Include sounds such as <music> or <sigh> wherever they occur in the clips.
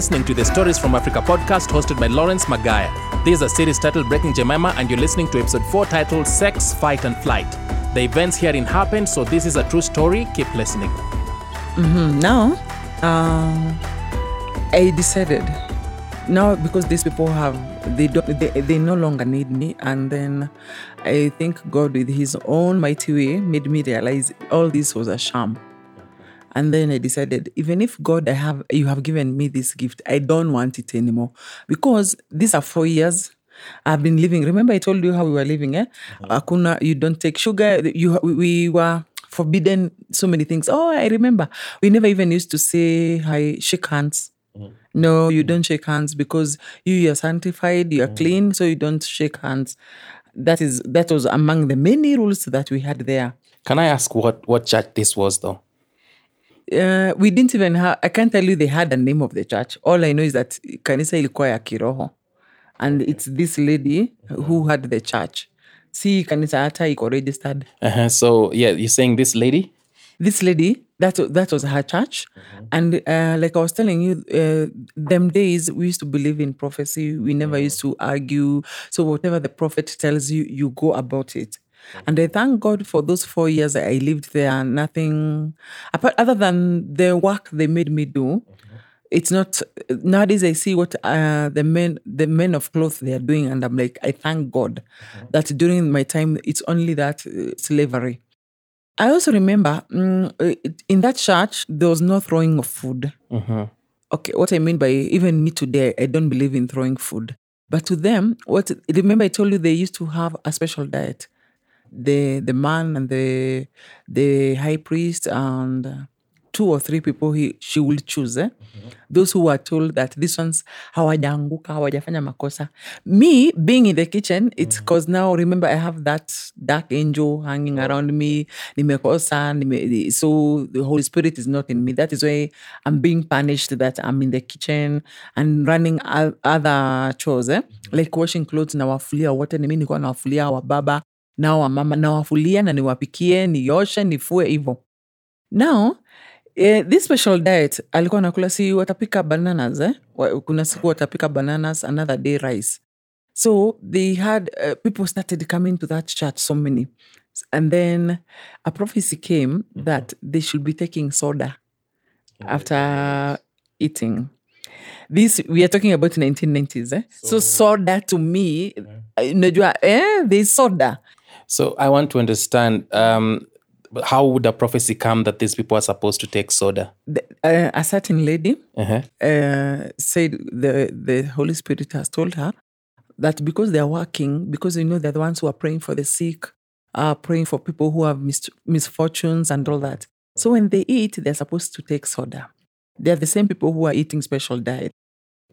Listening to the Stories from Africa podcast hosted by Lawrence Magaya. This is a series titled Breaking Jemima, and you're listening to episode 4 titled Sex, Fight, and Flight. The events herein happened, so this is a true story. Keep listening. now um, i decided now because these people have they don't they, they no longer need me and then i think god with his own mighty way made me realize all this was a sham and then i decided even if god i have you have given me this gift i don't want it anymore because these are four years I've been living. Remember, I told you how we were living. Eh, uh-huh. Akuna, you don't take sugar. You we were forbidden so many things. Oh, I remember. We never even used to say hi, shake hands. Uh-huh. No, you don't shake hands because you are sanctified, you are uh-huh. clean, so you don't shake hands. That is that was among the many rules that we had there. Can I ask what, what church this was, though? Uh, we didn't even have. I can't tell you they had the name of the church. All I know is that kanisa ilikuwa ya kiroho, and it's this lady who had the church. See, kanisa hata iko registered. Uh-huh. So, yeah, you're saying this lady? this lady that that was her church and uh, like i was telling you uh, them days we used to believe in prophecy we never used to argue so whatever the prophet tells you you go about it and i thank god for those four years that i lived there nothing apart other than the work they made me do it's not nowadays i see what uh, the men the men of cloth they are doing and i'm like i thank god that during my time it's only that uh, slavery I also remember mm, in that church there was no throwing of food. Okay, what I mean by even me today, I don't believe in throwing food. But to them, what remember I told you they used to have a special diet. The the man and the the high priest and two or three people he she will choose. Eh? Those who were told that this ones hawajaanguka, hawajafanya makosa. Me being in the kitchen, it's because now remember I have that dark angel hanging around me. Nimekosa, nime, so the Holy Spirit is not in me. That is why I'm being punished that I'm in the kitchen and running other chores, eh? like washing clothes nawafulia wote. Nimi nilikuwa nawafulia wa baba wamama wa mama nawafulia na niwapikie, nioshe, nifue hivo. Now, eh, this special diet alikuwa nakula si watapika bananas eh? Kuna siku watapika bananas another day rice. So they had uh, people started coming to that church so many. And then a prophecy came that they should be taking soda after eating. This we are talking about 1990s eh? so, soda to me eh, unajua eh, there's soda So, I want to understand um, how would a prophecy come that these people are supposed to take soda? The- uh, a certain lady Uh-huh. uh, said the the Holy Spirit has told her that because they are working, because you know they're the ones who are praying for the sick, are praying for people who have mis- misfortunes and all that. So when they eat, they're supposed to take soda. They're the same people who are eating special diet.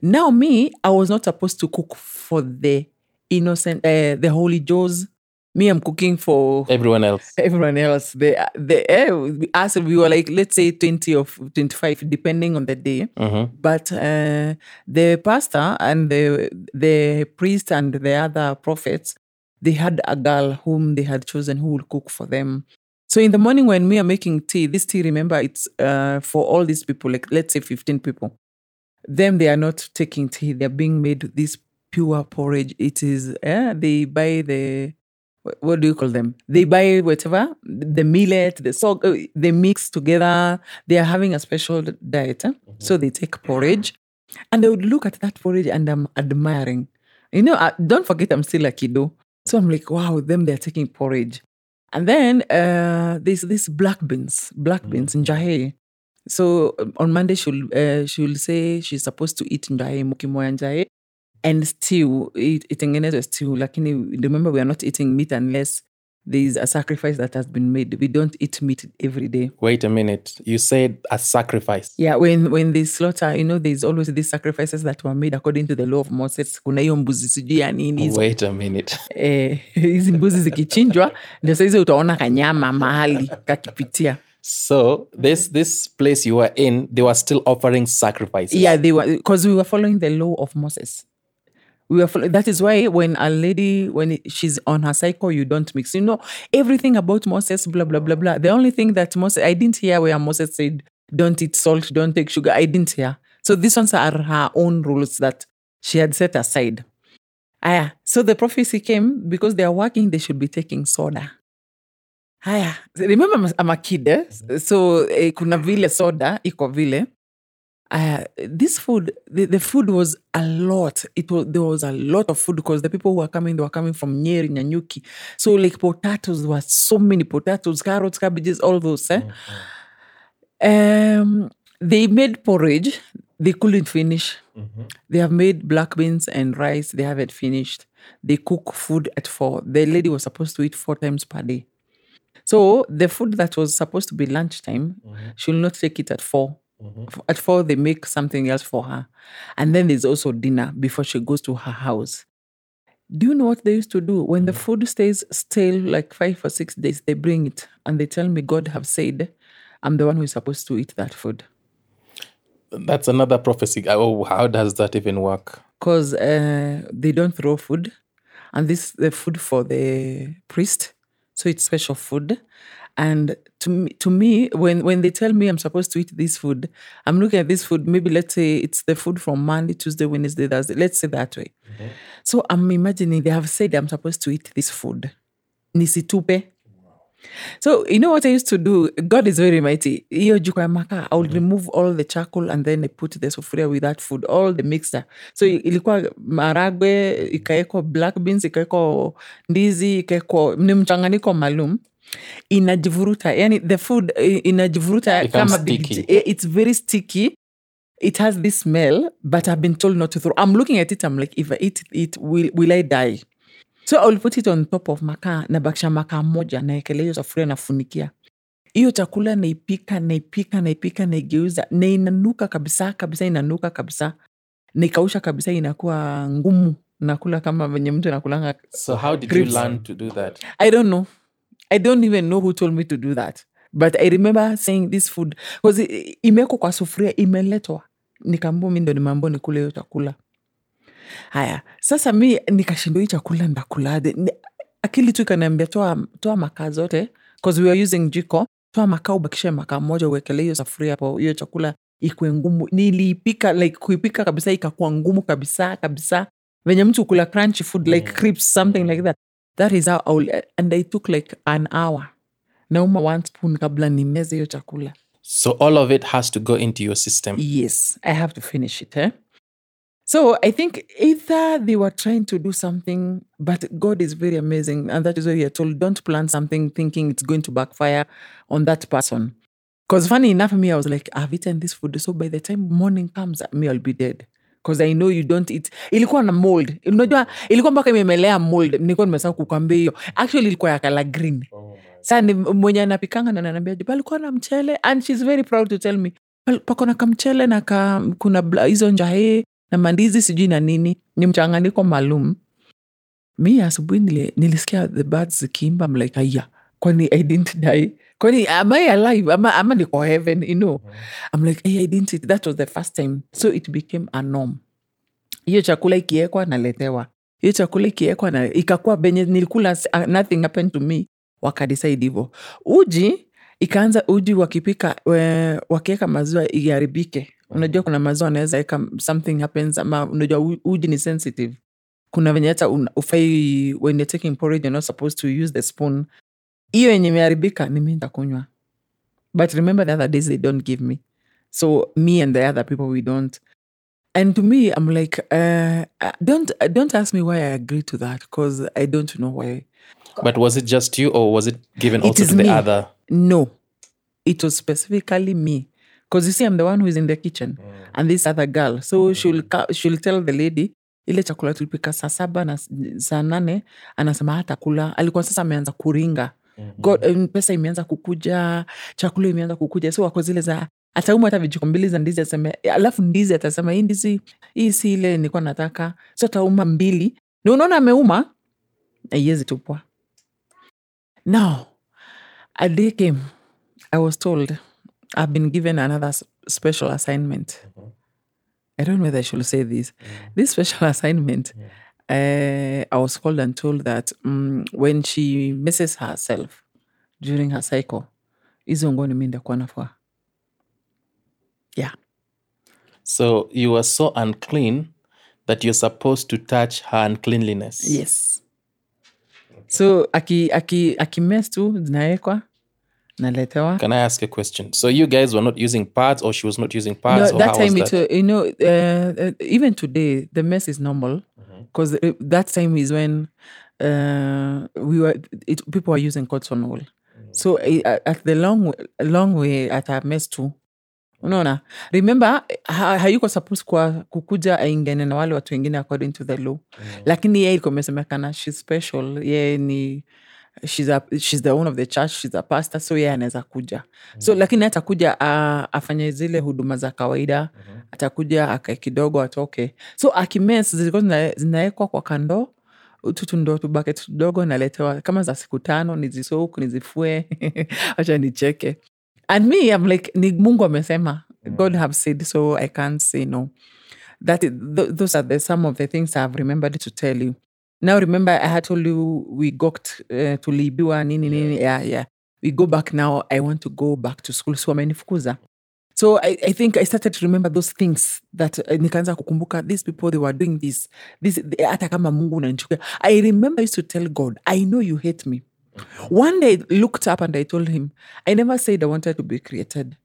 Now me, I was not supposed to cook for the innocent, uh, the holy Joes. Me, I'm cooking for Everyone else. <laughs> everyone else. The the us we were like let's say 20 or 25 depending on the day. But uh, the pastor and the the priest and the other prophets they had a girl whom they had chosen who would cook for them. So in the morning when we are making tea this tea remember it's uh, for all these people like let's say 15 people. Them they are not taking tea. They're being made this pure porridge. It is yeah, they buy the what do you call them? They buy whatever the millet the salt uh, they mix together. They are having a special diet eh? so they take porridge and they would look at that porridge and i'm admiring. You know I, don't forget i'm still a kiddo. So i'm like wow them they're taking porridge. And then uh, there's this black beans black beans in jahe so um, on Monday she'll uh, she'll say she's supposed to eat njae mukimo ya njae and stew itengenezwe stew lakini remember we are not eating meat unless there is a sacrifice that has been made we don't eat meat every day Wait a minute. You said a sacrifice. yeah when when they slaughter you know there's always these sacrifices that were made according to the law of moses kuna hiyo mbuzi sijui ya nini Wait a minute. <laughs> eh, hizi mbuzi zikichinjwa ndio saizi utaona kanyama mahali kakipitia So this this place you were in, they were still offering sacrifices. Yeah, they were because we were following the law of Moses. We follow, that is why when a lady when she's on her cycle, you don't mix. You know everything about Moses, blah blah blah blah. The only thing that Moses I didn't hear where Moses said, "Don't eat salt, don't take sugar." I didn't hear. So these ones are her own rules that she had set aside. Aya, so the prophecy came because they are working, they should be taking soda. Haya, remember I'm a- I'm a kid, eh? so eh, kuna vile soda iko vile. Uh, this food, the, the food was a lot. It was there was a lot of food because the people who were coming, they were coming from Nyeri, Nanyuki. So like potatoes there were so many potatoes, carrots, cabbages, all those. Eh? Um, they made porridge. They couldn't finish. They have made black beans and rice. They haven't finished. They cook food at four. The lady was supposed to eat four times per day. So the food that was supposed to be lunchtime, she'll not take it at 4 F- At four, they make something else for her. And then there's also dinner before she goes to her house. Do you know what they used to do? When the food stays stale like five or six days, they bring it and they tell me, God have said, I'm the one who is supposed to eat that food. That's another prophecy. Oh, how does that even work? because uh, they don't throw food, and this is the food for the priest, so it's special food. And to me, to me, when when they tell me I'm supposed to eat this food, I'm looking at this food. Maybe let's say it's the food from Monday, Tuesday, Wednesday, Thursday. Let's say that way. Mm-hmm. So I'm imagining they have said I'm supposed to eat this food. Nisitupe. So you know what I used to do? God is very mighty. Hiyo jiko ya makaa, I would mm-hmm. remove all the charcoal and then I put the sufuria with that food, all the mixture. So ilikuwa maragwe, ikaekwa black beans, ikaekwa ndizi, ikaekwa ni mchanganyiko maalum inajivuruta. Yani the food eh, inajivuruta Becomes kama sticky. Eh, it's very sticky. It has this smell but i've been told not to throw. I'm looking at it i'm like if i eat it will, will i die? So i'll put it on top of makaa nabakisha makaa moja naekelea hiyo safuria nafunikia. Hiyo chakula naipika naipika naipika naigeuza na inanuka kabisa kabisa inanuka kabisa. Naikausha kabisa inakuwa ngumu. Nakula kama venye mtu nakulanga So how did you learn to do that? I don't know. I don't even know who told me to do that. But I remember saying this food because imewekwa kwa sufuria imeletwa, nikaambua mi ndo nimeambua nikule hiyo chakula. Haya, sasa mi nikashindwa hii chakula ndakulaje? Akili tu ikaniambia toa, toa makaa zote because we were using jiko, toa makaa ubakishe makaa moja uwekele hiyo sufuria hapo, hiyo chakula ikue ngumu. Niliipika like kuipika kabisa ikakuwa ngumu kabisa kabisa, venye mtu kula crunchy food like crisps something like that. That is how I will, and I took like an hour. Nauma one spoon kabla nimeze hiyo chakula. So all of it has to go into your system. Yes, I have to finish it. Eh? So I think either they were trying to do something, but God is very amazing. And that is why you're told don't plan something thinking it's going to backfire on that person. Because funny enough, me, I was like, I've eaten this food. So by the time morning comes, me, I'll be dead. Because I know you don't eat. Ilikuwa na mold. Unajua, ilikuwa mpaka imemelea mold. Nilikuwa nimesahau kukwambia hiyo. Actually, ilikuwa ya kala green. Ni mwenye anapikanga na nanaambia "Jibu, alikuwa na mchele and she's very proud to tell me pako na kamchele na ka, kuna hizo njahee na mandizi sijui na nini ni mchanganyiko maalum mi asubuhi nili, nilisikia the birds zikiimba I'm aya kwani i didn't die kwani am i alive? Ama, ama niko heaven you know? I'm like hey, i didn't eat. That was the first time. So it became a norm. Hiyo chakula ikiekwa naletewa. Hiyo chakula ikiekwa na ikakuwa benye nilikula uh, nothing happened to me. Wakadecide hivo uji ikaanza uji wakipika we- wakiweka maziwa iharibike. Unajua kuna maziwa anaweza eka something happens ama unajua uji ni sensitive. Kuna venye hata ufai when you're taking porridge you're not supposed to use the spoon hiyo yenye imeharibika ni mi ntakunywa but remember the other days they don't give me. So me and the other people we don't. And to me i'm like uh, uh, don't uh, don't ask me why i agree to that because i don't know why. But was it just you or was it given also to the me. other? no. It was specifically me. Because you see i'm the one who is in the kitchen and this other girl. So she'll, she'll tell the lady ile chakula tulipika saa saba na saa nane anasema hatakula alikuwa sasa ameanza kuringa God, um, pesa imeanza kukuja chakula imeanza kukuja. So wako zile za atauma hata vijiko mbili za ndizi aseme alafu ndizi atasema hii ndizi hii si ile nilikuwa nataka. So atauma mbili. Na unaona ameuma? Aiwezi tupwa. Now a day came i was told i've been given another special assignment. I don't know whether i should say this. This special <laughs> assignment uh, i was called and told that mm, when she misses herself during her cycle hizo nguo ni mi ndakuwa nafua yeah So you were so unclean that you're supposed to touch her uncleanliness. yes so aki aki akimes tu zinawekwa naletewa Can I ask a question? So you guys were not using pads, or she was not using pads, no, or that how was time that? it uh, you know uh, uh, even today the mess is normal because that time is when uh, we were it, people were using cotton wool. So uh, at the long way, long way at our mess too unaona? Remember ha, hayuko suppose kwa kukuja aingene na wale watu wengine according to the law. Lakini yeye ilikuwa imesemekana she's special. Yeye ni she's, a, she's the one of the church she's a pastor so yeye anaweza kuja. So lakini atakuja uh, afanye zile huduma za kawaida atakuja akae kidogo atoke. So akimes zilikuwa zina- zinawekwa kwa kandoo tutu ndo tubaket tudogo naletewa. Kama za siku tano nizisouk nizifue <laughs> acha nicheke. And me I'm like ni mungu amesema god have said so i can't say no. That is, th- those are the some of the things i've remembered to tell you. Now remember i had told you we got uh, tuliibiwa nini nini yeah yeah. We go back now i want to go back to school. So amenifukuza so I, I think i started to remember those things that uh, nikaanza kukumbuka these people they were doing this this hata kama mungu unanichukia i remember I used to tell god i know you hate me one day I looked up and I told him, I never said I wanted to be created.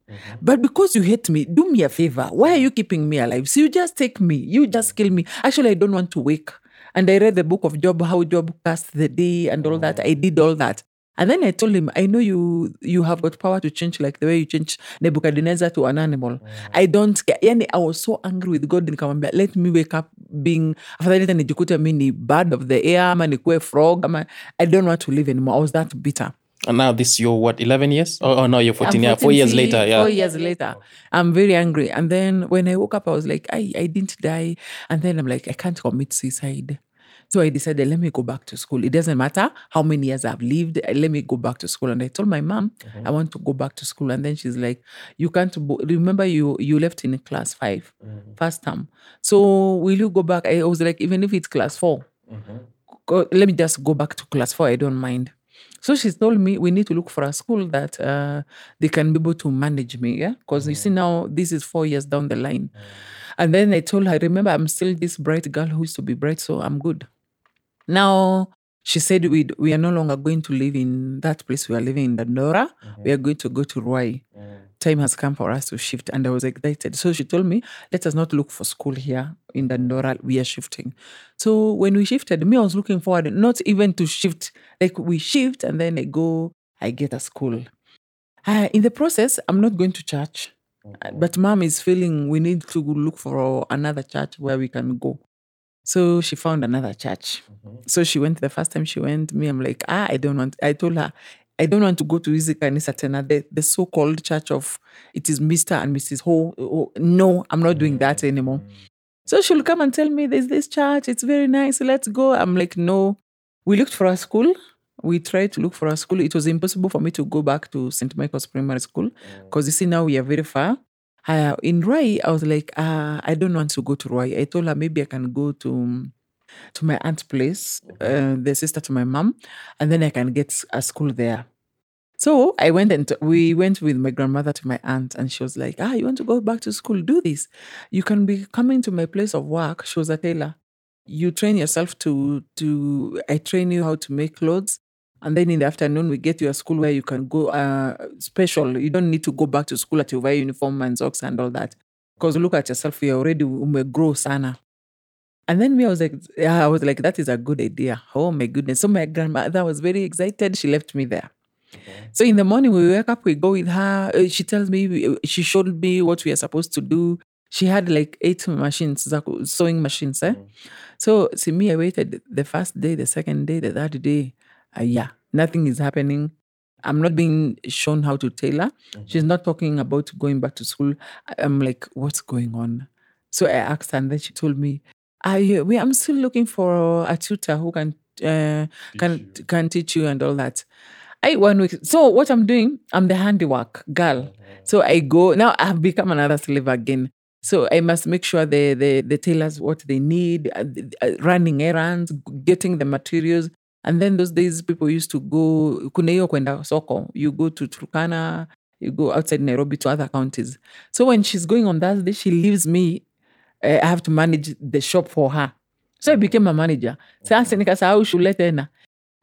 But because you hate me, do me a favor. Why are you keeping me alive? So you just take me. You just kill me. Actually, I don't want to wake. And I read the book of Job, how Job cast the day and all that. I did all that. And then I told him, I know you you have got power to change like the way you change Nebuchadnezzar to an animal. I don't care. Yani, I was so angry with God nikamwambia, let me wake up being afadhali hata nijikute mi ni bird of the air ama nikuwe frog ama I don't want to live anymore. I was that bitter. And now this you're what 11 years? Oh, oh no, you're 14. I'm yeah, four years later. Yeah. Four years later. I'm very angry. And then when I woke up, I was like, I, I didn't die. And then I'm like, I can't commit suicide. So I decided, let me go back to school. It doesn't matter how many years I've lived. Let me go back to school. And I told my mom, mm-hmm. I want to go back to school. And then she's like, you can't. Bo- Remember, you you left in class 5 mm-hmm. first term. So will you go back? I was like, even if it's class 4 mm-hmm. go, let me just go back to class four. I don't mind. So she told me we need to look for a school that uh, they can be able to manage me. Yeah, because you see now this is four years down the line. And then I told her, remember, I'm still this bright girl who used to be bright, so I'm good. Now she said we we are no longer going to live in that place we are living in Dandora. We are going to go to Ruai. Time has come for us to shift, and I was excited. So she told me, "Let us not look for school here in Dandora. We are shifting." So when we shifted, me I was looking forward not even to shift. Like we shift, and then I go, I get a school. Uh, in the process, I'm not going to church, Uh, but mom is feeling we need to look for another church where we can go. So she found another church. Mm-hmm. So she went the first time she went, me, I'm like, ah, I don't want, I told her, I don't want to go to Izi Kanisa Tena, the, the so-called church of, it is Mr. and Mrs. Ho. Ho- No, I'm not doing that mm. anymore. So she'll come and tell me, there's this church, it's very nice, let's go. I'm like, no. We looked for a school. We tried to look for a school. It was impossible for me to go back to St. Michael's Primary School mm. because you see, now we are very far. Uh, in Ruai, I was like, uh, I don't want to go to Ruai. I told her maybe I can go to to my aunt's place, uh, the sister to my mom, and then I can get a school there. So I went and we went with my grandmother to my aunt, and she was like, "Ah, you want to go back to school? Do this. You can be coming to my place of work." She was a tailor. You train yourself to to. I train you how to make clothes, and then in the afternoon we get you a school where you can go uh, special. You don't need to go back to school at your wear uniform and socks and all that. Because look at yourself, you're already grow sana. And then me, I was like, yeah, I was like, that is a good idea. Oh my goodness. So my grandmother was very excited. She left me there. So in the morning, we wake up, we go with her. Uh, She tells me, she showed me what we are supposed to do. She had like eight machines, sewing machines. Eh? So, see, me, I waited the first day, the second day, the third day. Uh, yeah, nothing is happening. I'm not being shown how to tailor. She's not talking about going back to school. I'm like, what's going on? So I asked her, and then she told me, I, we, I'm still looking for a tutor who can uh, can can teach you and all that. I one week. So what I'm doing, I'm the handiwork girl. So I go now. I've become another slave again. So I must make sure the the the tailors what they need, uh, uh, running errands, getting the materials. And then those days people used to go kuna hiyo kwenda soko. You go to Turkana, You go outside Nairobi to other counties. So when she's going on Thursday, she leaves me. Uh, I have to manage the shop for her. So I became a manager. Sasa nikasahau shule tena.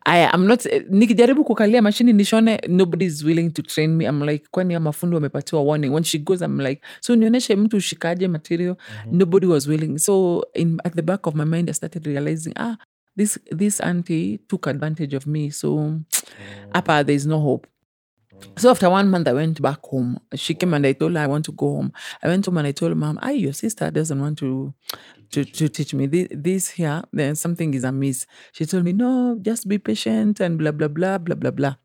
I I'm not nikijaribu kukalia mashini nishone nobody is willing to train me I'm like kwani ya mafundi wamepatiwa warning when she goes I'm like so nionyeshe mtu ushikaje material nobody was willing so in at the back of my mind I started realizing ah this this auntie took advantage of me so apa there is no hope so after one month, I went back home. She came and I told her I want to go home. I went home and I told mom, "Ah, your sister doesn't want to, to to teach me this, this here. Then something is amiss." She told me, "No, just be patient and blah blah blah blah blah blah."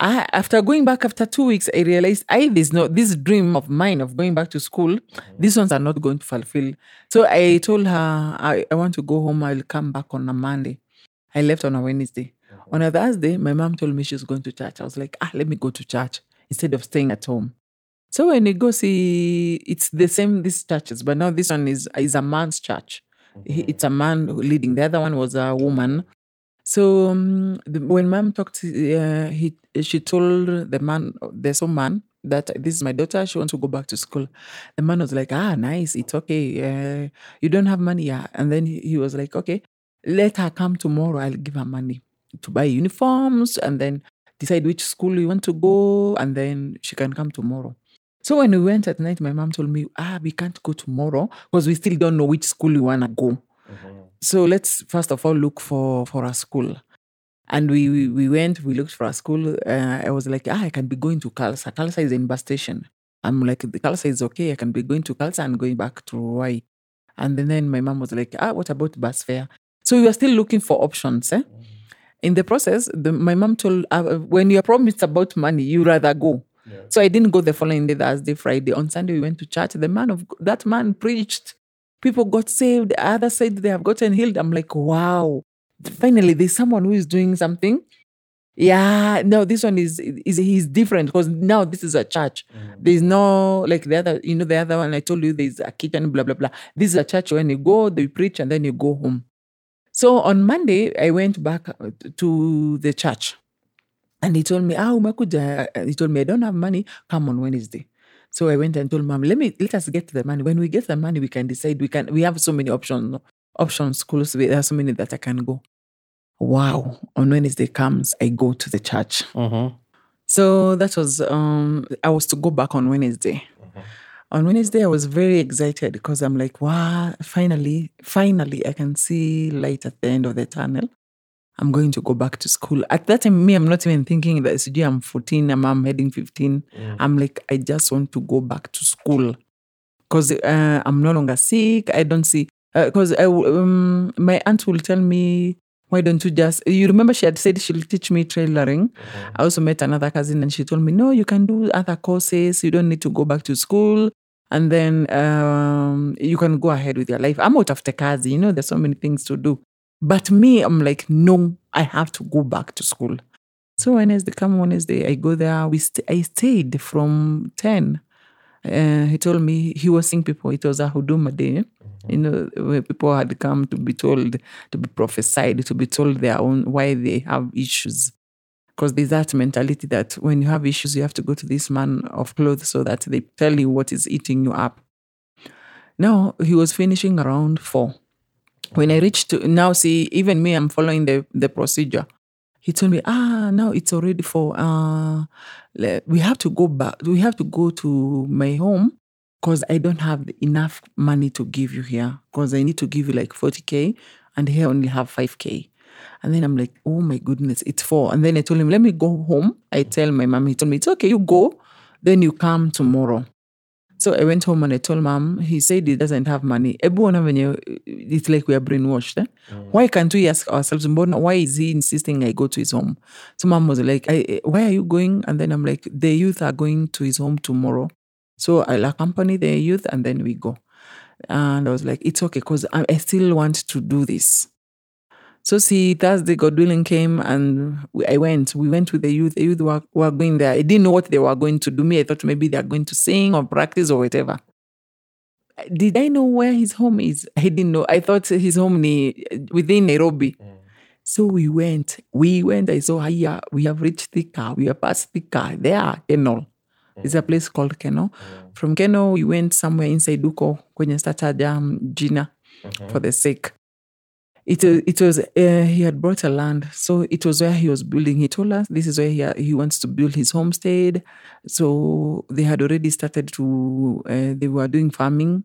I, after going back after two weeks, I realized I there's no this dream of mine of going back to school. These ones are not going to fulfill. So I told her I, I want to go home. I'll come back on a Monday. I left on a Wednesday. On a Thursday, my mom told me she's going to church. I was like, ah, let me go to church instead of staying at home. So when you go see, it's the same these churches, but now this one is is a man's church. He- It's a man leading. The other one was a woman. So um, the, when mom talked, to, uh, he she told the man, there's some man that this is my daughter. She wants to go back to school. The man was like, ah, nice, it's okay. Uh, you don't have money, yeah. And then he, was like, okay, let her come tomorrow. I'll give her money to buy uniforms and then decide which school you want to go, and then she can come tomorrow. So when we went at night, my mom told me, ah, we can't go tomorrow because we still don't know which school we wanna go. So let's first of all look for for a school. And we we, we went, we looked for a school. Uh, I was like, ah, I can be going to Kalsa. Kalsa is in bus station. I'm like, the Kalsa is okay. I can be going to Kalsa and going back to Ruai. And then, then my mom was like, ah, what about bus fare? So we were still looking for options. Eh? In the process, the, my mom told, uh, when you're promised about money, you rather go. So I didn't go the following day, Thursday, Friday. On Sunday, we went to church. The man of that man preached. People got saved. The other said they have gotten healed. I'm like, wow. Finally, there's someone who is doing something. Yeah, no, this one is is he's different because now this is a church. There's no like the other, you know, the other one I told you there's a kitchen, blah blah blah. This is a church when you go, they preach, and then you go home. So on Monday, I went back uh, to the church. And he told me, ah, umekuja. He told me, I don't have money. Come on Wednesday. So I went and told mom, let me let us get the money. When we get the money, we can decide. We can. We have so many options. Options schools. There are so many that I can go. Wow. On Wednesday comes, I go to the church. So that was um I was to go back on Wednesday. On Wednesday, I was very excited because I'm like, wow, finally, finally, I can see light at the end of the tunnel. I'm going to go back to school. At that time, me, I'm not even thinking that SG, I'm 14, I'm, I'm heading 15. I'm like, I just want to go back to school because uh, I'm no longer sick. I don't see, because um, my aunt will tell me, why don't you just, you remember she had said she'll teach me trailering. I also met another cousin and she told me, no, you can do other courses. You don't need to go back to school. And then um, you can go ahead with your life. I'm out of Tekazi, you know, there's so many things to do. But me, I'm like, no, I have to go back to school. So Wednesday, come Wednesday, I go there. We st- I stayed from 10. Uh, he told me he was seeing people. It was a Huduma day, you know, where people had come to be told, to be prophesied, to be told their own why they have issues. Because there's that mentality that when you have issues, you have to go to this man of clothes so that they tell you what is eating you up. Now he was finishing around four. When I reached to now, see, even me, I'm following the, the procedure. He told me, ah, now it's already four. Uh, we have to go back. We have to go to my home because I don't have enough money to give you here. Because I need to give you like 40k, and here I only have 5k. And then I'm like, oh my goodness, it's four. And then I told him, let me go home. I tell my mom, he told me, it's okay, you go. Then you come tomorrow. So I went home and I told mom, he said he doesn't have money. It's like we are brainwashed. Eh? Why can't we ask ourselves, "Mbona- why is he insisting I go to his home? So mom was like, I, I- why are you going? And then I'm like, the youth are going to his home tomorrow. So I'll accompany the youth and then we go. And I was like, it's okay because I, I still want to do this. So see, Thursday, God willing, came and we, I went. We went with the youth. The youth were, were going there. I didn't know what they were going to do. Me, I thought maybe they are going to sing or practice or whatever. Did I know where his home is? I didn't know. I thought his home ni, within Nairobi. Mm. So we went. We went. I saw, hiya, we have reached Thika. We have passed Thika. There, Kenol. It's a place called Kenol. From Kenol, we went somewhere inside Duko, kwenye stataja um, jina for the sake. It, it was, uh, he had brought a land. So it was where he was building. He told us this is where he, he wants to build his homestead. So they had already started to, uh, they were doing farming.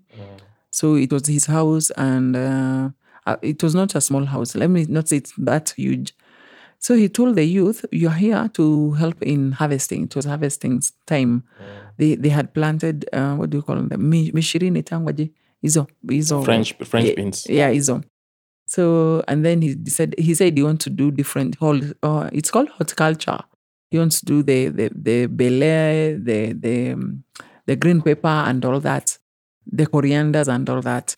So it was his house, and uh, uh, it was not a small house. Let me not say it's that huge. So he told the youth, "You are here to help in harvesting." It was harvesting time. They they had planted. Uh, what do you call them? Mi- Mishirini tangwaje? Hizo hizo French French yeah, beans. Yeah, hizo. So and then he said he said he wants to do different. Whole uh, it's called horticulture. He wants to do the the the bel the the um, the green pepper and all that, the corianders and all that.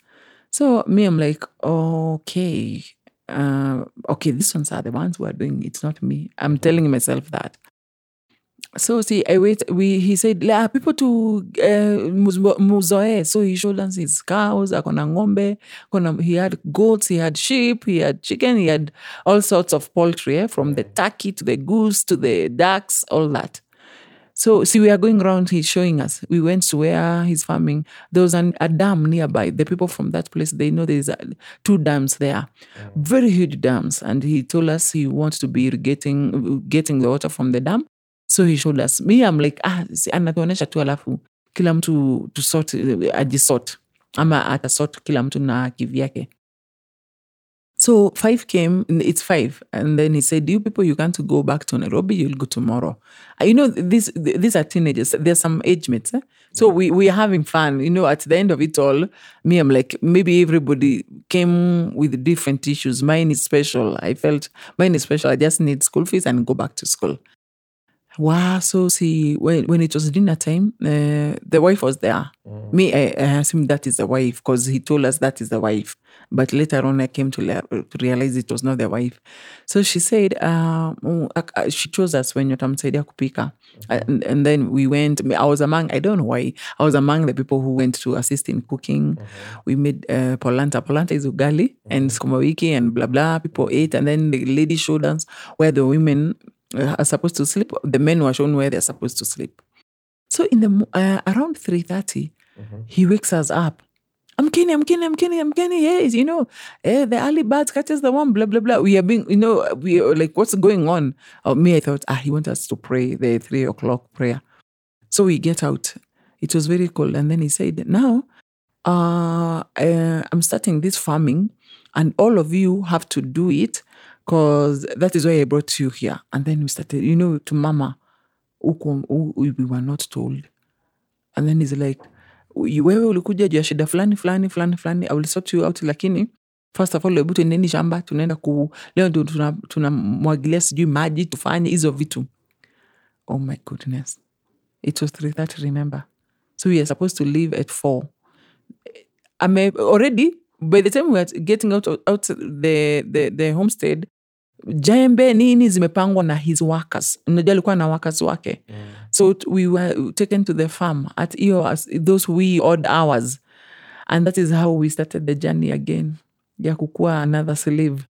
So me, I'm like, okay, uh, okay, these ones are the ones who are doing. It's not me. I'm telling myself that. So see, I wait. We he said "La, people to uh, muzoe. So he showed us his cows. Akona ng'ombe. Akona, he had goats. He had sheep. He had chicken. He had all sorts of poultry, eh, from the turkey to the goose to the ducks, all that. So see, we are going around. He's showing us. We went to where he's farming. There was an, a dam nearby. The people from that place they know there's uh, two dams there, very huge dams. And he told us he wants to be irrigating, getting the water from the dam. So he showed us. Me, I'm like, ah, si- anatuonyesha tu alafu kila mtu to sort, ajisort ama atasort kila mtu na kivyake. So five came, it's five. And then he said, You people, you can't go back to Nairobi, you'll go tomorrow. Uh, You know, these these are teenagers. There's some age mates. Eh? So we, we are having fun. You know, at the end of it all, me, I'm like, maybe everybody came with different issues. Mine is special. I felt mine is special. I just need school fees and go back to school. Wow. So see, when, when it was dinner time, uh, the wife was there. Me, I, I assumed that is the wife because he told us that is the wife. But later on, I came to, le- to realize it was not the wife. So she said, uh, mm, she chose us when yotamsaidia kupika. And, and then we went, I was among, I don't know why, I was among the people who went to assist in cooking. We made uh, polenta. Polenta is ugali and sukuma wiki and blah, blah. People ate. And then the lady showed us where the women are supposed to sleep. The men were shown where they're supposed to sleep. So in the uh, around three he wakes us up. I'm Kenny, I'm Kenny, I'm Kenny, I'm Kenny. Yes, you know, eh, the early birds catches the one, blah, blah, blah. We are being, you know, we are like, what's going on? Oh, me, I thought, ah, he wants us to pray the three o'clock prayer. So we get out. It was very cold. And then he said, now, uh, uh, I'm starting this farming and all of you have to do it because that is why I brought you here. And then we started, you know, to mama, hu- we were not told. And then he's like, "You- wewe ulikuja juu ya shida fulani fulani fulani fulani, I will sort you out, lakini first of all, hebu tuendeni shamba, tunaenda ku leo ndio tuna- tunamwagilia sijui maji, tufanye hizo vitu. Oh my goodness. It was 3.30, remember? So we are supposed to leave at 4. I'm already, by the time we were getting out, out the, the, the homestead, jembe nini zimepangwa na his workers. Unajua alikuwa na workers wake. So we were taken to the farm at hiyo those we odd hours. And that is how we started the journey again ya kukuwa another slave.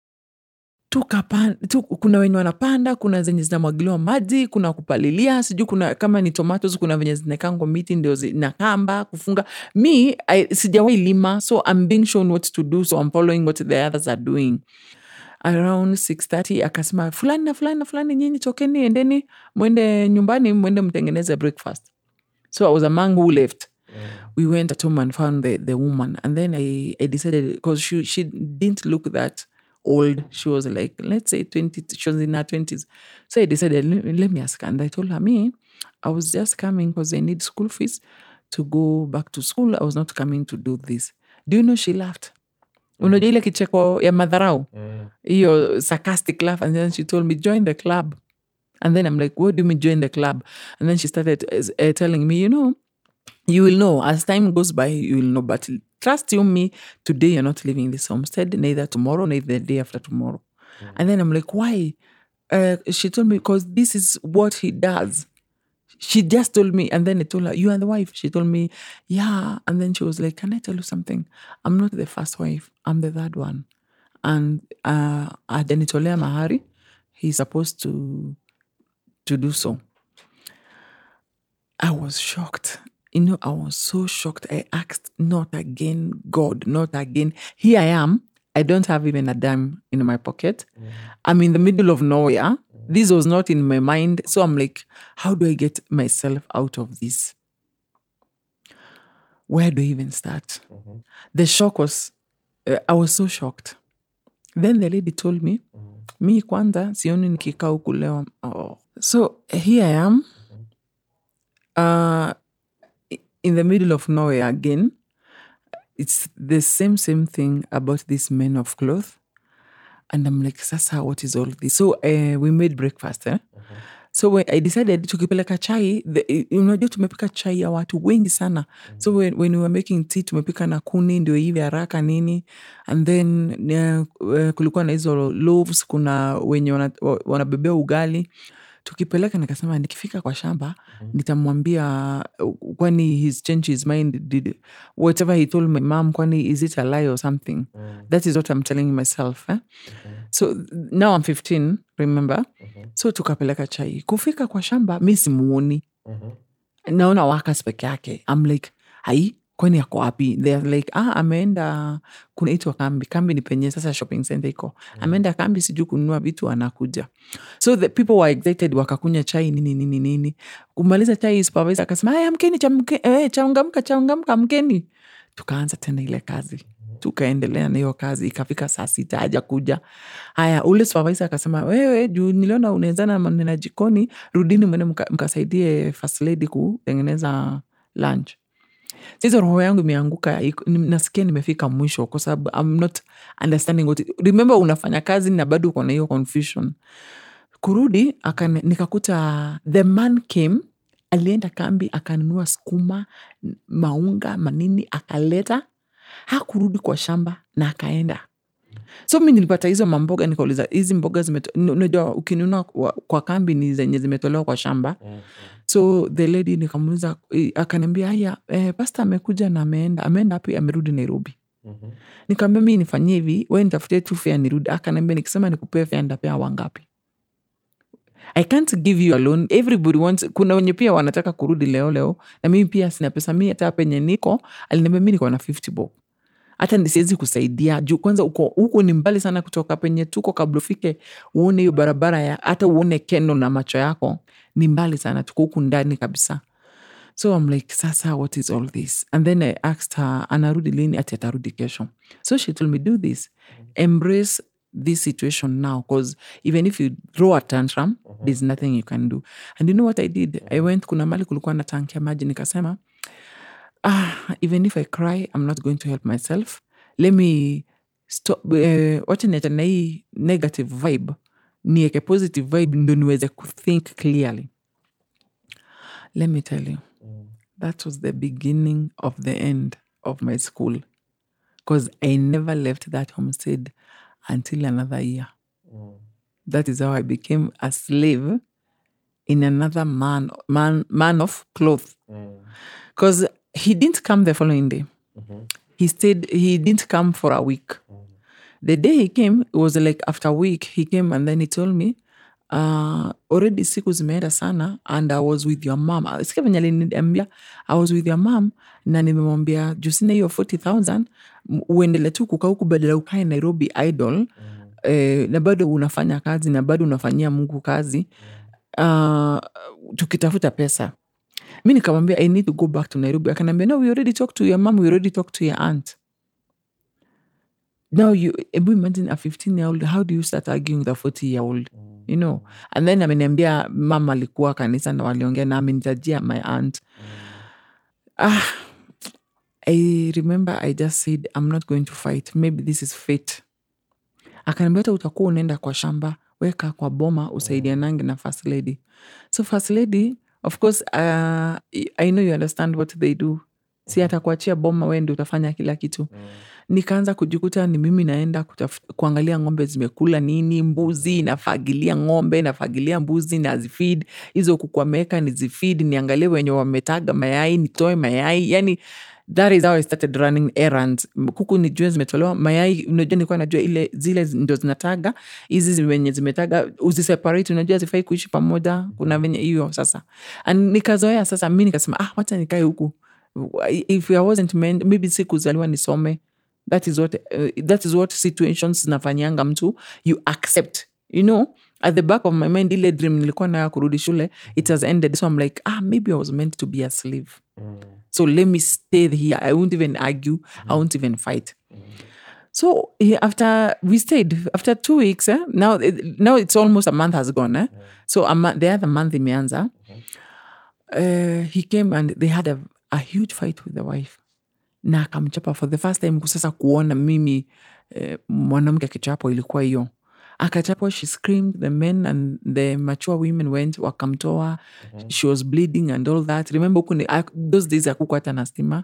Tukapan- tu, kuna wenye wanapanda kuna zenye zinamwagiliwa maji kuna kupalilia sijuu kuna kama ni tomatoes kuna venye zinakangwa miti ndio zinakamba kufunga. Mi sijawai lima so I'm being shown what to do so I'm following what the others are doing around 630 akasema fulani na fulani na fulani nyinyi tokeni endeni mwende nyumbani mwende mtengeneze breakfast. So i was among who left. We went at home and found the, the woman. And then i, I decided because she, she didn't look that old. She was like let's say 20 she was in her 20s so i decided let, let me ask her. And i told her me i was just coming because i need school fees to go back to school. I was not coming to do this. Do you know she laughed unajua ile kicheko ya madharau. Hiyo sarcastic laugh and then she told me join the club. And then i'm like what do you mean join the club? And then she started uh, telling me you know you will know as time goes by you will know but trust you me today you're not leaving this homestead neither tomorrow neither the day after tomorrow. And then i'm like why? Uh, she told me because this is what he does she just told me and then I told her you are the wife she told me yeah and then she was like can I tell you something I'm not the first wife I'm the third one and uh ajanitolea mahari he's supposed to to do so I was was shocked. You know, I was so shocked. I asked, not again, God, not again. Here I am. I don't have even a dime in my pocket. I'm in the middle of nowhere. This was not in my mind. So I'm like, how do I get myself out of this? Where do I even start? The shock was, uh, I was so shocked. Then the lady told me, mi kwanza sioni nikikaa huku leo. Oh. So here I am uh, in the middle of nowhere again. It's the same, same thing about this men of cloth. And I'm like, sasa, what is all this? So uh, we made breakfast. Eh? So when I decided tukipeleka chai, unajua tumepika chai ya watu wengi sana. So when, when we were making tea, tumepika na kuni ndio hivi haraka nini. And then uh, kulikuwa na hizo loaves, kuna wenye wana- wa- wanabebea ugali tukipeleka nikasema nikifika kwa shamba nitamwambia uh, kwani he's changed his mind did whatever he told my mom kwani is it a lie or something? That is what i'm telling myself eh? so now i'm 15 remember? So tukapeleka chai. Kufika kwa shamba mi simuoni. Naona wakas peke yake. I'm like ai kwani yako wapi? They're like ah, ameenda kunaitwa kambi kambi ni penye sasa shopping center iko. Ameenda kambi sijuu kununua vitu anakuja. So the people were excited wakakunya chai nini nini nini. Kumaliza chai supervisor akasema haya mkeni chamke, eh, changamka changamka mkeni. Tukaanza tena ile kazi. Tukaendelea na hiyo kazi ikafika saa sita haja kuja haya ule supervisor akasema wewe juu niliona unaezana maneno jikoni rudini mwende mka- mkasaidie first lady kutengeneza lunch sasa roho yangu imeanguka nasikia nimefika mwisho kwa sababu I'm not understanding what remember unafanya kazi na bado uko hiyo confusion. Kurudi akane, nikakuta the man came alienda kambi akanunua skuma maunga manini akaleta. Hakurudi kwa shamba na akaenda. So mi nilipata hizo mamboga nikauliza hizi mboga unajua ukinunua kwa, kambi ni zenye zimetolewa kwa shamba so the lady nikamuuliza akaniambia haya eh, pasta amekuja na ameenda ameenda hapi amerudi nairobi. Nikaambia mi nifanyie hivi we nitafutie tu fea nirudi. Akaniambia nikisema nikupea fea ndapea wangapi? I can't give you alone everybody wants kuna wenye pia wanataka kurudi leo leo na mimi pia sina pesa. Mi hata penye niko aliniambia mi niko na 50 bob. Hata nisiwezi kusaidia. Juu kwanza uko huku ni mbali sana kutoka penye tuko kabla ufike uone hiyo barabara ya hata uone keno na macho yako ni mbali sana tuko huku ndani kabisa. So i'm like sasa what is all this? And then i asked her anarudi lini? Ati atarudi kesho. So she told me do this. Embrace this situation now because even if you throw a tantrum there's nothing you can do. And you know what i did? I went kuna mali kulikuwa na tanki ya maji nikasema ah, even if I cry, I'm not going to help myself. Let me stop. Uh, wacha niacha na hii negative vibe nieke positive vibe ndo niweze kuthink clearly. Let me tell you, that was the beginning of the end of my school because I never left that homestead until another year. That is how I became a slave in another man man man of cloth mm. because he didn't come the following day. Mm-hmm. He stayed. He didn't come for a week. Mm. The day he came, it was like after a week. He came and then he told me, uh, already siku zimeenda sana and I was with your mom. Sikia venye aliniambia I was with your mom na nimemwambia juu sina hiyo 40000 uendele tu kukaa huku badala ukae Nairobi idol. Eh, na bado unafanya kazi na bado unafanyia Mungu kazi. Uh, tukitafuta pesa. Mi nikamwambia i need to go back to nairobi. Akaniambia no we already talked to your mom we already talked to your aunt now you ebu imagine a 15 year old how do you start arguing with a 40 year old you know? And then ameniambia mama alikuwa kanisa na waliongea na amenitajia my aunt. Ah, i remember i just said i'm not going to fight. Maybe this is fate. Akaniambia hata utakuwa unaenda kwa shamba weka kwa boma usaidianange na first lady. So first lady of course uh, i know you understand what they do. Si atakuachia boma wende utafanya kila kitu nikaanza kujikuta ni mimi naenda kutaf- kuangalia ng'ombe zimekula nini mbuzi nafagilia ng'ombe nafagilia mbuzi nazifid hizo kuku wameweka niangalie wenye wametaga mayai nitoe mayai. Yani that is how i started running errands. Kuku nijue zimetolewa mayai unajua nilikuwa najua ile zile ndo zinataga hizi wenye zimetaga uziseparate unajua zifai kuishi pamoja kuna venye hiyo sasa. And nikazoea sasa mi nikasema ah wacha nikae huku. If I wasn't meant, maybe si kuzaliwa nisome that is what, uh, that is what situations zinafanyanga mtu. You accept. You know at the back of my mind ile dream nilikuwa nayo kurudi shule it has ended. So i'm like ah maybe i was meant to be a slave. So let me stay here. I won't even argue. I won't even fight. So after we stayed. After two weeks eh, now now it's almost a month has gone eh? so a month, the other month imeanza. Uh, he came and they had a, a huge fight with the wife na akamchapa for the first time sasa kuona mimi eh, mwanamke akichapwa ilikuwa hiyo. Akachapwa she screamed the men and the mature women went wakamtoa. She was bleeding and all that. Remember huku those days akuku hata na stima.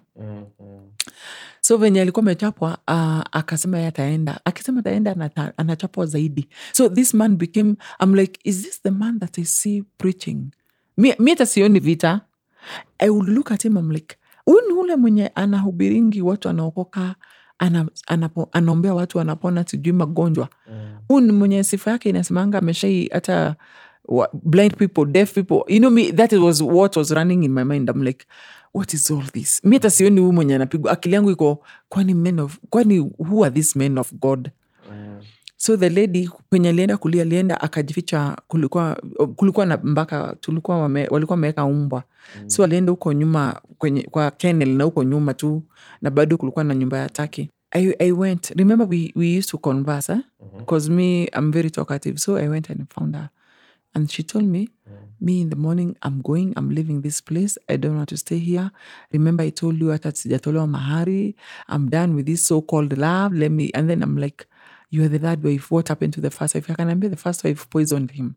So venye alikuwa amechapwa uh, akasema ye ataenda. Akisema ataenda anata- anachapwa zaidi. So this man became I'm like is this the man that I see preaching? Mi hata sioni vita. I would look at him I'm like huyu ni ule mwenye anahubiringi watu anaokoka anaombea watu wanapona sijui magonjwa. Huyu ni mwenye sifa yake inasemanga ameshai hata blind people deaf people. You know me that was what was running in my mind. I'm like what is all this? Mi hata sioni huyu mwenye anapigwa. Akili yangu iko kwani men of kwani who are these men of god so the lady kwenye alienda kulia alienda akajificha kulikuwa kulikuwa na mpaka tulikuwa wame, walikuwa wameweka umbwa. Mm. so alienda huko nyuma kwenye, kwa kennel na huko nyuma tu na bado kulikuwa na nyumba ya taki. I, I went remember we, we used to converse because eh? me I'm very talkative. So I went and found her. And she told me me in the morning i'm going i'm leaving this place. I don't want to stay here. Remember i told you hata sijatolewa mahari. I'm done with this so-called love. Let me and then i'm like you are the third wife what happened to the first wife i can remember the first wife poisoned him.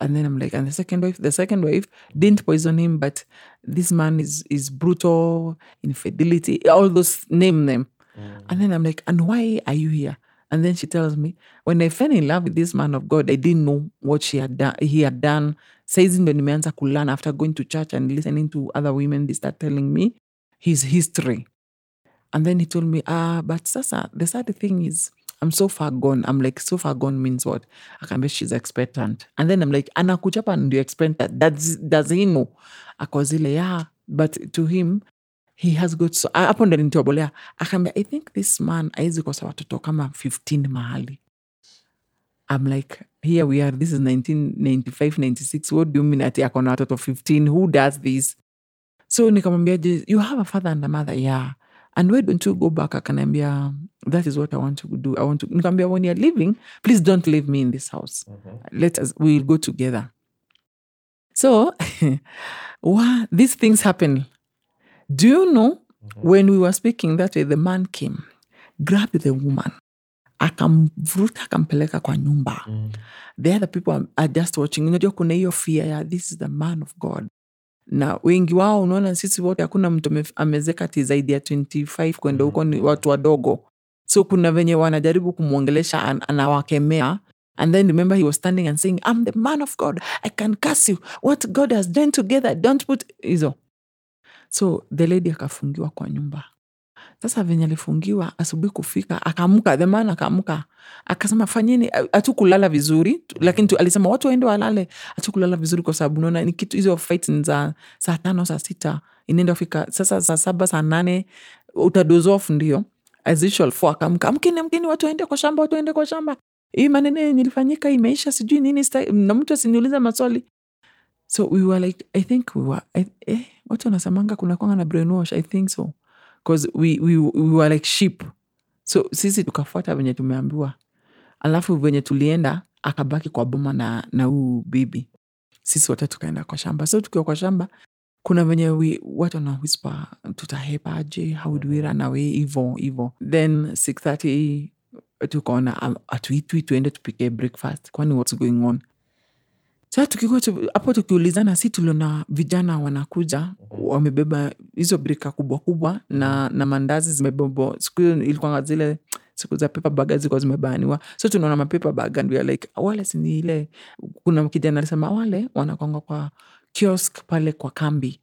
And then i'm like and the second wife the second wife didn't poison him but this man is is brutal infidelity all those name them. Mm. And then i'm like and why are you here? And then she tells me when i fell in love with this man of god i didn't know what she had done he had done. Saizi ndo nimeanza kulearn after going to church and listening to other women they start telling me his history and then he told me, ah, but Sasa, the sad thing is, I'm so far gone. I'm like, so far gone means what? I can bet she's expectant. And then I'm like, anakuchapa ndio expectant. Does, does he know? Akozile, yeah. But to him, he has got so, hapo ndo nitobolea. Akaambia, I think this man aizi kosa watoto kama 15 mahali. I'm like, here we are. This is 1995, 96. What do you mean ati ako na watoto 15? Who does this? so nikamwambia you have a father and a mother yeah and why don't you go back? Akaniambia um, that is what i want to do. I want to nikamwambia when you're leaving please don't leave me in this house. Mm-hmm. Let us we'll go together. So <laughs> wow, these things happen. Do you know mm-hmm. when we were speaking that way the man came grabbed the woman akamvuruta akampeleka kwa nyumba. Mm-hmm. The other people are, are just watching. Unajua kuna hiyo fear ya this is the man of god na wengi wao unaona sisi wote hakuna mtu ame- amezeka ti zaidi ya 25 kwenda huko ni watu wadogo. So kuna venye wanajaribu kumwongelesha an, anawakemea and then remember he was standing and saying i'm the man of god. I can curse you. What god has done together don't put hizo. So the lady akafungiwa kwa nyumba sasa venye alifungiwa asubuhi kufika akaamka theman akaamka. Akasema fanyeni hatukulala vizuri. Lakini alisema watu waende walale. Hatukulala vizuri kwa sababu naona ni kitu hizo fight za saa tano saa sita inaenda fika sasa saa saba saa nane utadozof ndio. As usual fo akaamka mkini mkini watu waende kwa shamba watu waende kwa shamba. Hii maneno yenye imeisha sijui nini na mtu asiniuliza maswali. So we were like i think we were I, eh, watu wanasemanga kuna kwanga na brainwash i think so bcause we, we, we were like sheep. So sisi tukafuata venye tumeambiwa. Alafu venye tulienda akabaki kwa boma na na huu bibi. Sisi wote tukaenda kwa shamba. So tukiwa kwa shamba kuna venye we, watu wana whisper tutahepaje how do we run hivo hivo. Then 630 tukaona um, atuitwi tuende tupike breakfast. Kwani what's going on sa tukikuwa hapo tukiulizana si tuliona vijana wanakuja wamebeba hizo brika kubwa kubwa na, na mandazi zimebebwa siku hiyo ilikuanga zile siku za pepa baga zilikuwa zimebaniwa. So tunaona mapepa baga and like wale sini ile kuna kijana alisema wale wanakwanga kwa kiosk pale kwa kambi.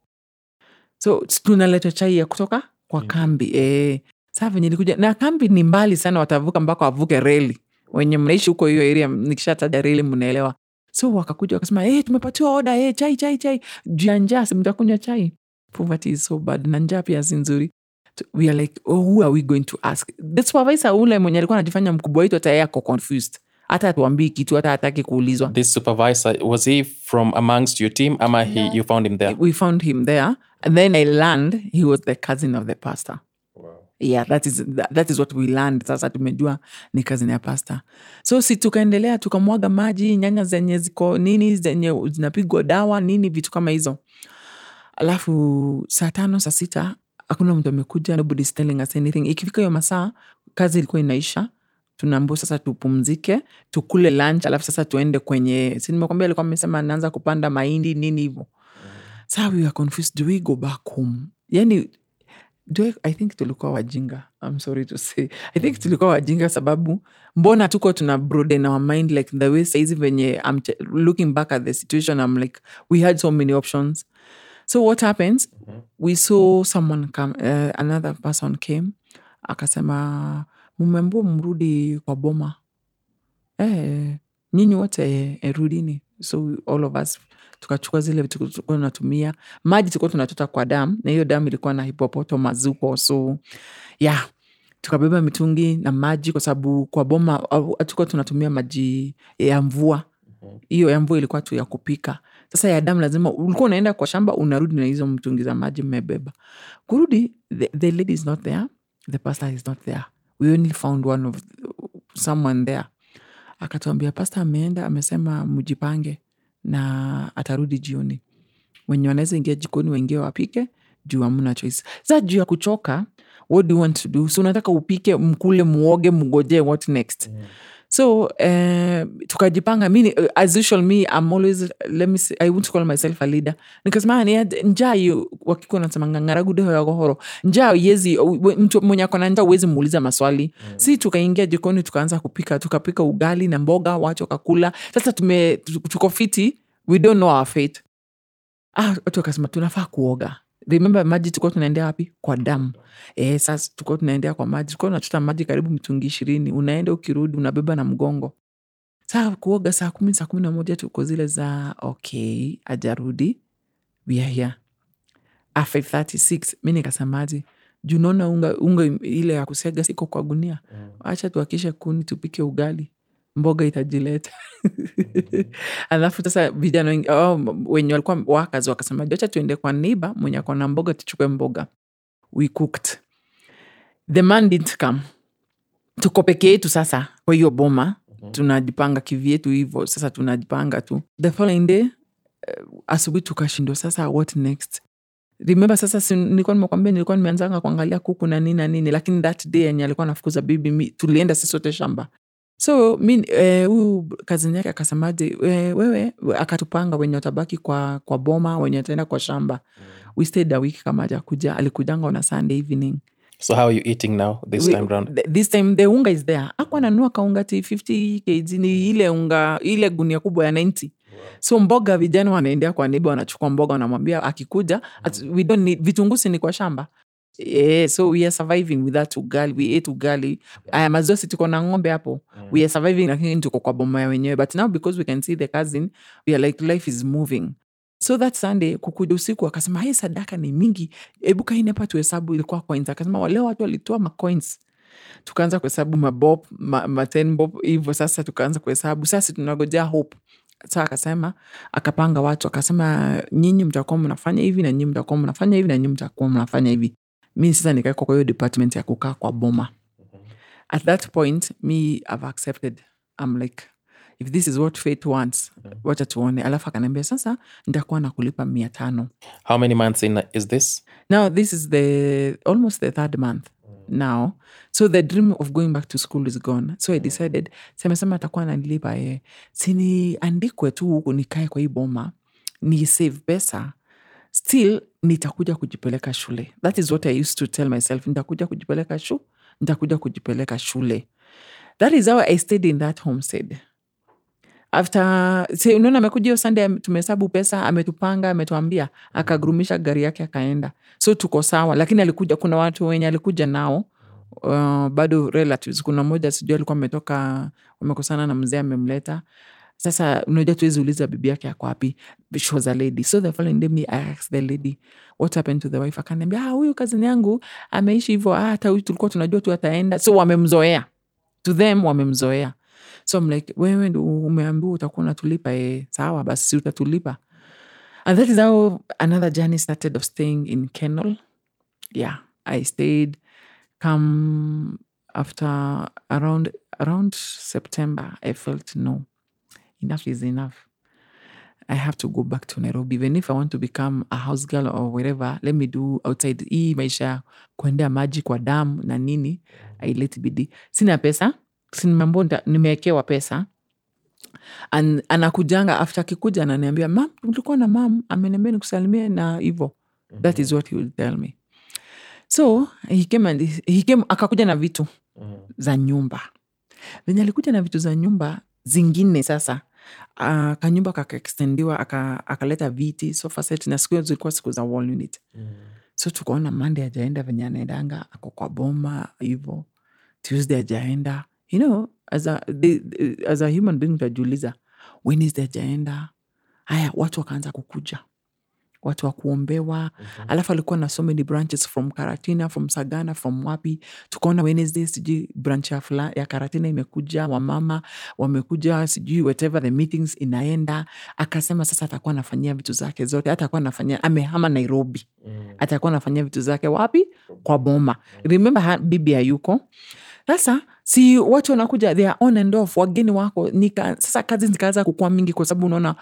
So tunaleta chai ya kutoka kwa kambi e, saa venye likuja na kambi ni mbali sana watavuka mpaka wavuke reli. Wenye mnaishi huko hiyo area nikishataja reli mnaelewa so wakakuja wakasema hey, tumepatiwa oda hey, chai chai chai. Juu ya njaa simtakunywa chai? Poverty is so bad na njaa pia si nzuri. We are like oh, who are we going to ask? The supervisor ule mwenye alikuwa anajifanya mkubwa wetu hata yeye ako confused. Hata atuambii kitu hata hataki kuulizwa. This supervisor, was he from amongst your team? Ama he, you found him there? we found him there. And then i learned he was the cousin of the pastor yeah that is, that, is what we learned. Sasa tumejua ni cousin ya pasta so si tukaendelea tukamwaga maji nyanya zenye ziko nini zenye zinapigwa dawa nini vitu kama hizo. Alafu saa tano saa sita hakuna mtu amekuja nobody's telling us anything. Ikifika hiyo masaa kazi ilikuwa inaisha. Tunaambua sasa tupumzike tukule lunch alafu sasa tuende kwenye si nimekwambia alikuwa amesema anaanza kupanda mahindi nini hivo saa we are confused do we go back home? Yani do I, I think tulikuwa wajinga. I'm sorry to say. I think tulikuwa wajinga sababu mbona tuko tuna broaden our mind like the way saizi venye I'm looking back at the situation I'm like we had so many options. So what happens? We saw someone come uh, another person came akasema mumembu mrudi kwa boma. Eh, nyinyi wote eh, so all of us tukachukua zile vitu tulikuwa tunatumia. Maji tulikuwa tunachota kwa damu na hiyo damu ilikuwa na hipopotamus huko so yeah tukabeba mitungi na maji kwa sababu kwa boma au- tunatumia maji ya mvua. Hiyo ya mvua ilikuwa tu ya kupika. Sasa ya damu lazima ulikuwa unaenda kwa shamba unarudi na hizo mtungi za maji mmebeba. Kurudi the, the lady is not there the pastor is not there. We only found one of someone there. Akatuambia pasta ameenda amesema mjipange na atarudi jioni. Wenye wanaweza ingia jikoni waingie wapike juu amna choice. Sa juu ya kuchoka what do you want to do? So unataka upike mkule muoge mgojee what next so uh, tukajipanga mi uh, as usual me i'm always let me say, i won't call myself a leader. Nikasema ni njaa wakikuwa nasemanga ngaragudeho ya gohoro njaa yezi mtu mwenye akona njaa uwezi muuliza maswali. Mm. si tukaingia jikoni tukaanza kupika tukapika ugali na mboga watu wakakula. Sasa tume tuko fiti we don't know our fate. Ah, watu wakasema tunafaa kuoga remember maji tulikuwa tunaendea wapi? Kwa damu. E, sasa tulikuwa tunaendea kwa maji. Tulikuwa tunachota maji karibu mitungi ishirini. Unaenda ukirudi unabeba na mgongo. Saa kuoga saa kumi saa kumi na moja tuko zile za okay ajarudi we are here. A 536 mi nikasemaje juu naona unga, unga ile ya kusiaga siko kwa gunia. Acha tuakishe kuni tupike ugali mboga itajileta. Alafu sasa vijana wengi- oh, wenye walikuwa wakazi wakasema jocha tuende kwa neiba mwenye akona mboga tuchukue mboga. We cooked. The man didn't come. Tuko peke yetu sasa kwa hiyo boma tunajipanga kivyetu hivo sasa tunajipanga tu. The following day uh, asubuhi tukashindwa. Sasa what next? Remember sasa nilikuwa nimekwambia nilikuwa nimeanzanga kuangalia kuku na nini na nini lakini that day yenye alikuwa nafukuza bibi mi, tulienda sisi sote shamba so mi eh, huyu kazini yake akasemaje eh, wewe akatupanga wenye watabaki kwa, kwa boma wenye wataenda kwa shamba. We stayed a week kama ajakuja alikujanga on a sunday evening. So how are you eating now this We- time round? th- this time the unga is there. Akwa nanua kaunga ti 50 kg ni ile unga ile gunia kubwa ya 90 so mboga vijana wanaendea kwa neiba wanachukua mboga wanamwambia akikuja mm. we don't need vitungusi ni kwa shamba Yeah, so we are surviving with that ugali. We ate ugali. Aya mazosi tuko na ng'ombe hapo. We are surviving lakini tuko kwa boma ya wenyewe. But now because we can see the cousin we are like life is moving. So that sunday kukuja usiku akasema hii sadaka ni mingi. Hebu kaini hapa tuhesabu ilikuwa coins. Akasema wale watu walitoa macoins tukaanza kuhesabu mabob ma, ma ten bob hivyo sasa tukaanza kuhesabu. Sasa tunagojea hope. Sa akasema akapanga watu. Akasema nyinyi mtakuwa mnafanya hivi na nyinyi mtakuwa mnafanya hivi na nyinyi mtakuwa mnafanya hivi mi sasa nikawekwa kwa hiyo department ya kukaa kwa boma. At that point mi have accepted. I'm like if this is what fate wants wacha tuone. Alafu akaniambia sasa nitakuwa na kulipa mia tano. How many months in is this? now this is the almost the third month now. So the dream of going back to school is gone. So i decided semesema atakuwa nanilipa yeye. Siniandikwe tu huku nikae kwa hii boma ni save pesa still nitakuja kujipeleka shule. That is what i used to tell myself. Nitakuja kujipeleka shu nitakuja kujipeleka shule. That is how i stayed in that homestead. After unaona amekuja hiyo sunday tumehesabu pesa ametupanga ametuambia akagurumisha gari yake akaenda. So tuko sawa. Lakini alikuja kuna watu wenye alikuja nao uh, bado relatives. Kuna mmoja sijui alikuwa ametoka wamekosana na mzee amemleta sasa unajua tuwezi uliza bibi yake ako wapi. She was a lady. So the following day me I asked the lady what happened to the wife? Akaniambia ah, huyu kazini yangu ameishi hivyo. Ah, hata huyu tulikuwa tunajua tu ataenda. So wamemzoea. To them wamemzoea. So I'm like wewe umeambiwa utakuwa unatulipa e, sawa basi si utatulipa. And that is how another journey started of staying in Kenol. Yeah i stayed come after around around september i felt no enough is enough I have to go back to Nairobi. Even if I want to become a house girl or wherever, let me do outside hii maisha kuendea maji kwa damu na nini, I let bidii. Sina pesa, sinimambo nimewekewa pesa. An, anakujanga after akikuja ananiambia mam, ulikuwa na mam ameniambia nikusalimie na hivo. That is what he will tell me. So he came and he came, akakuja na vitu za nyumba venye alikuja na vitu za nyumba zingine sasa. Uh, kanyumba kakaextendiwa aka- akaleta viti sofa set na siku zilikuwa siku za wall unit. So tukaona mande ajaenda venye anaendanga ako kwa boma hivo. Tuesday ajaenda you know as a, the- as a human being utajiuliza wednesday ajaenda haya watu wakaanza kukuja watu wa kuombewa. Alafu alikuwa na so many branches from karatina from sagana from wapi. Tukaona wednesday sijui branch ya, fula, ya karatina imekuja wamama wamekuja sijui whatever the meetings inaenda. Akasema sasa atakuwa anafanyia vitu zake zote atakuwa anafanyia amehama nairobi. Atakuwa anafanyia vitu zake wapi? Kwa boma. Remember ha, bibi hayuko sasa si watu wanakuja they are on and off wageni wako nika, sasa kazi zikaanza kukua mingi kwa sababu unaona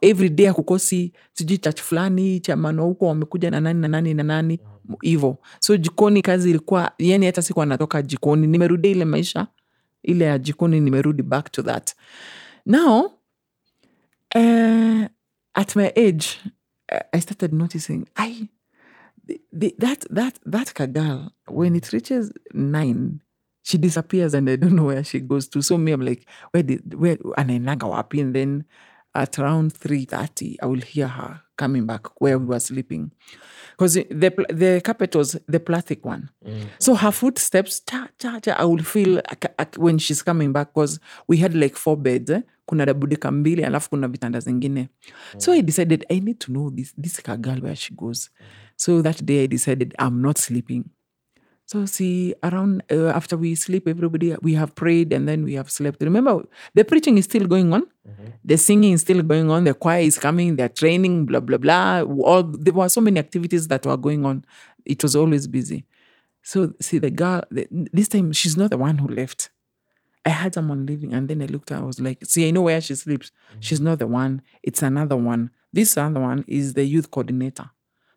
every day akukosi sijui church fulani chamano huko wamekuja na nani na nani na nani hivo. So jikoni kazi ilikuwa yani hata siku anatoka jikoni nimerudi ile maisha ile ya jikoni nimerudi back to that. Now uh, at my age uh, i started noticing i the, the, that that that kagal when it reaches nine she disappears and i don't know where she goes to. So me i'm like where did where anaendaga up and then at around 3.30 i will hear her coming back where we were sleeping. Because the the carpet was the plastic one. So her footsteps cha, cha, cha, i will feel when she's coming back because we had like four beds eh? kuna dabudika mbili alafu kuna vitanda zingine. So i decided i need to know this this girl where she goes. So that day i decided i'm not sleeping so see around uh, after we sleep everybody we have prayed and then we have slept. Remember the preaching is still going on. Mm-hmm. The singing is still going on. The choir is coming. They're training blah blah blah. All there were so many activities that were going on. It was always busy. So see the girl the, this time she's not the one who left. I had someone leaving, and then I looked at her, I was like, see, I know where she sleeps. Mm-hmm. She's not the one, it's another one. This other one is the youth coordinator.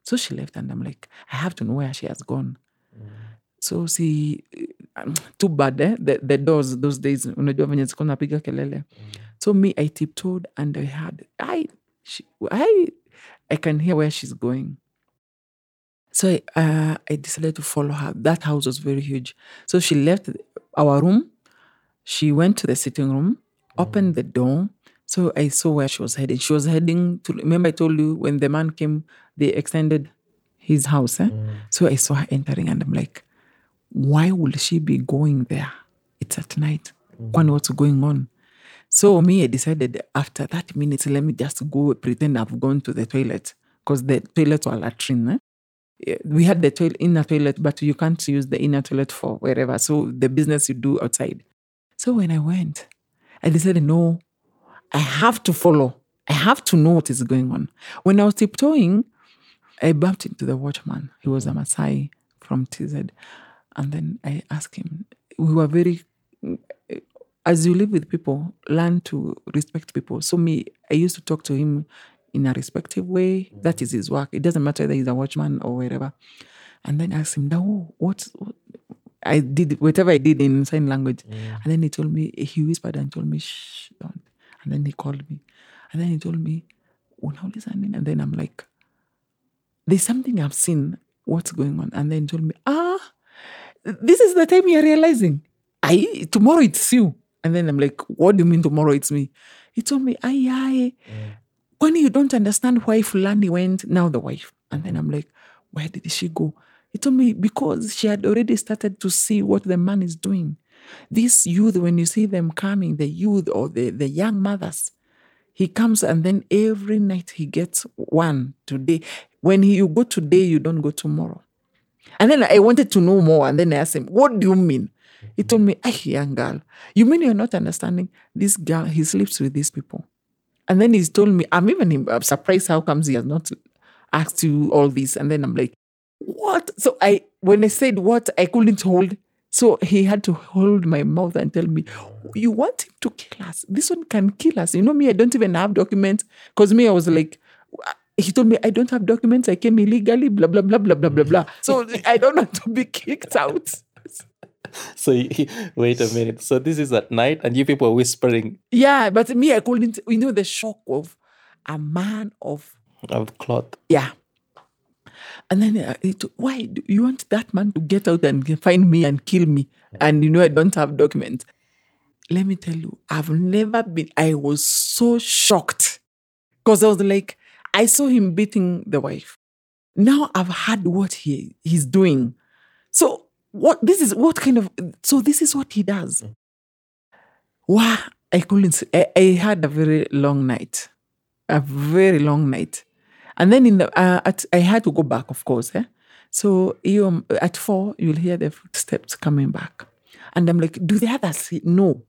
So she left, and I'm like, I have to know where she has gone. Mm-hmm. So see, um, too bad, eh? The, the doors those days, unajua venye zilikuwa napiga kelele. So me, I tiptoed and I had, I, she, I, I can hear where she's going. So I, uh, I decided to follow her. That house was very huge. So she left our room. She went to the sitting room, opened the door. So I saw where she was heading. She was heading to, remember I told you when the man came, they extended his house. Eh? So I saw her entering and I'm like, why will she be going there? It's at night. Kwani what's going on? So me, I decided after 30 minutes, let me just go pretend I've gone to the toilet because the toilets were latrine. Eh? We had the toilet, inner toilet, but you can't use the inner toilet for wherever. So the business you do outside. So when I went, I decided, no, I have to follow. I have to know what is going on. When I was tiptoeing, I bumped into the watchman. He was a Maasai from TZ. And then I asked him, we were very, as you live with people, learn to respect people. So me, I used to talk to him in a respectful way. That is his work. It doesn't matter whether he's a watchman or wherever. And then I asked him, no, what, what I did whatever I did in sign language. And then he told me, he whispered and told me, shh, don't. And then he called me. And then he told me, unauliza nini? And then I'm like, there's something I've seen. What's going on? And then he told me, ah, this is the time you're realizing. I tomorrow it's you. And then I'm like, what do you mean tomorrow it's me? He told me, aye, aye. Mm. When you don't understand why Fulani went, now the wife. And then I'm like, where did she go? He told me, because she had already started to see what the man is doing. This youth, when you see them coming, the youth or the, the young mothers, he comes and then every night he gets one today. When he, you go today, you don't go tomorrow. And then I wanted to know more. And then I asked him, What do you mean? He told me, Hey, young girl, you mean you're not understanding? This girl, he sleeps with these people. And then he's told me, I'm even I'm surprised how comes he has not asked you all this. And then I'm like, What? So I when I said what, I couldn't hold. So he had to hold my mouth and tell me, You want him to kill us? This one can kill us. You know me, I don't even have documents. Because me, I was like, he told me I don't have documents. I came illegally. Blah blah blah blah blah blah blah. So I don't want to be kicked out. <laughs> So he, wait a minute. So this is at night, and you people are whispering Yeah, but me, I couldn't. You know the shock of a man of of cloth. yeah. And then uh, it, why do you want that man to get out and find me and kill me? And you know I don't have documents. Let me tell you, I've never been. I was so shocked because I was like, I saw him beating the wife. Now I've heard what he he's doing. So what this is what kind of so this is what he does. Wow, I couldn't. I had a very long night, a very long night, and then in the uh, at, I had to go back, of course. Eh? So you um, at four, you'll hear the footsteps coming back, and I'm like, do the others see? No.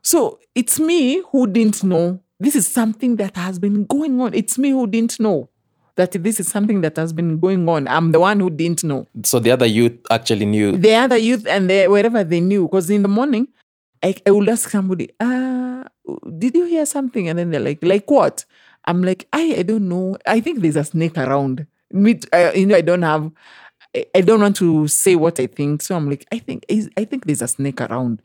So it's me who didn't know. This is something that has been going on. It's me who didn't know that this is something that has been going on. I'm the one who didn't know So the other youth actually knew. the other youth and the, wherever they knew. Because in the morning, I, I would ask somebody, uh, did you hear something? And then they're like, like what? I'm like, I, I don't know. I think there's a snake around. Me, uh, you know, I don't have, I, I don't want to say what I think. So I'm like, I think, is- I think there's a snake around.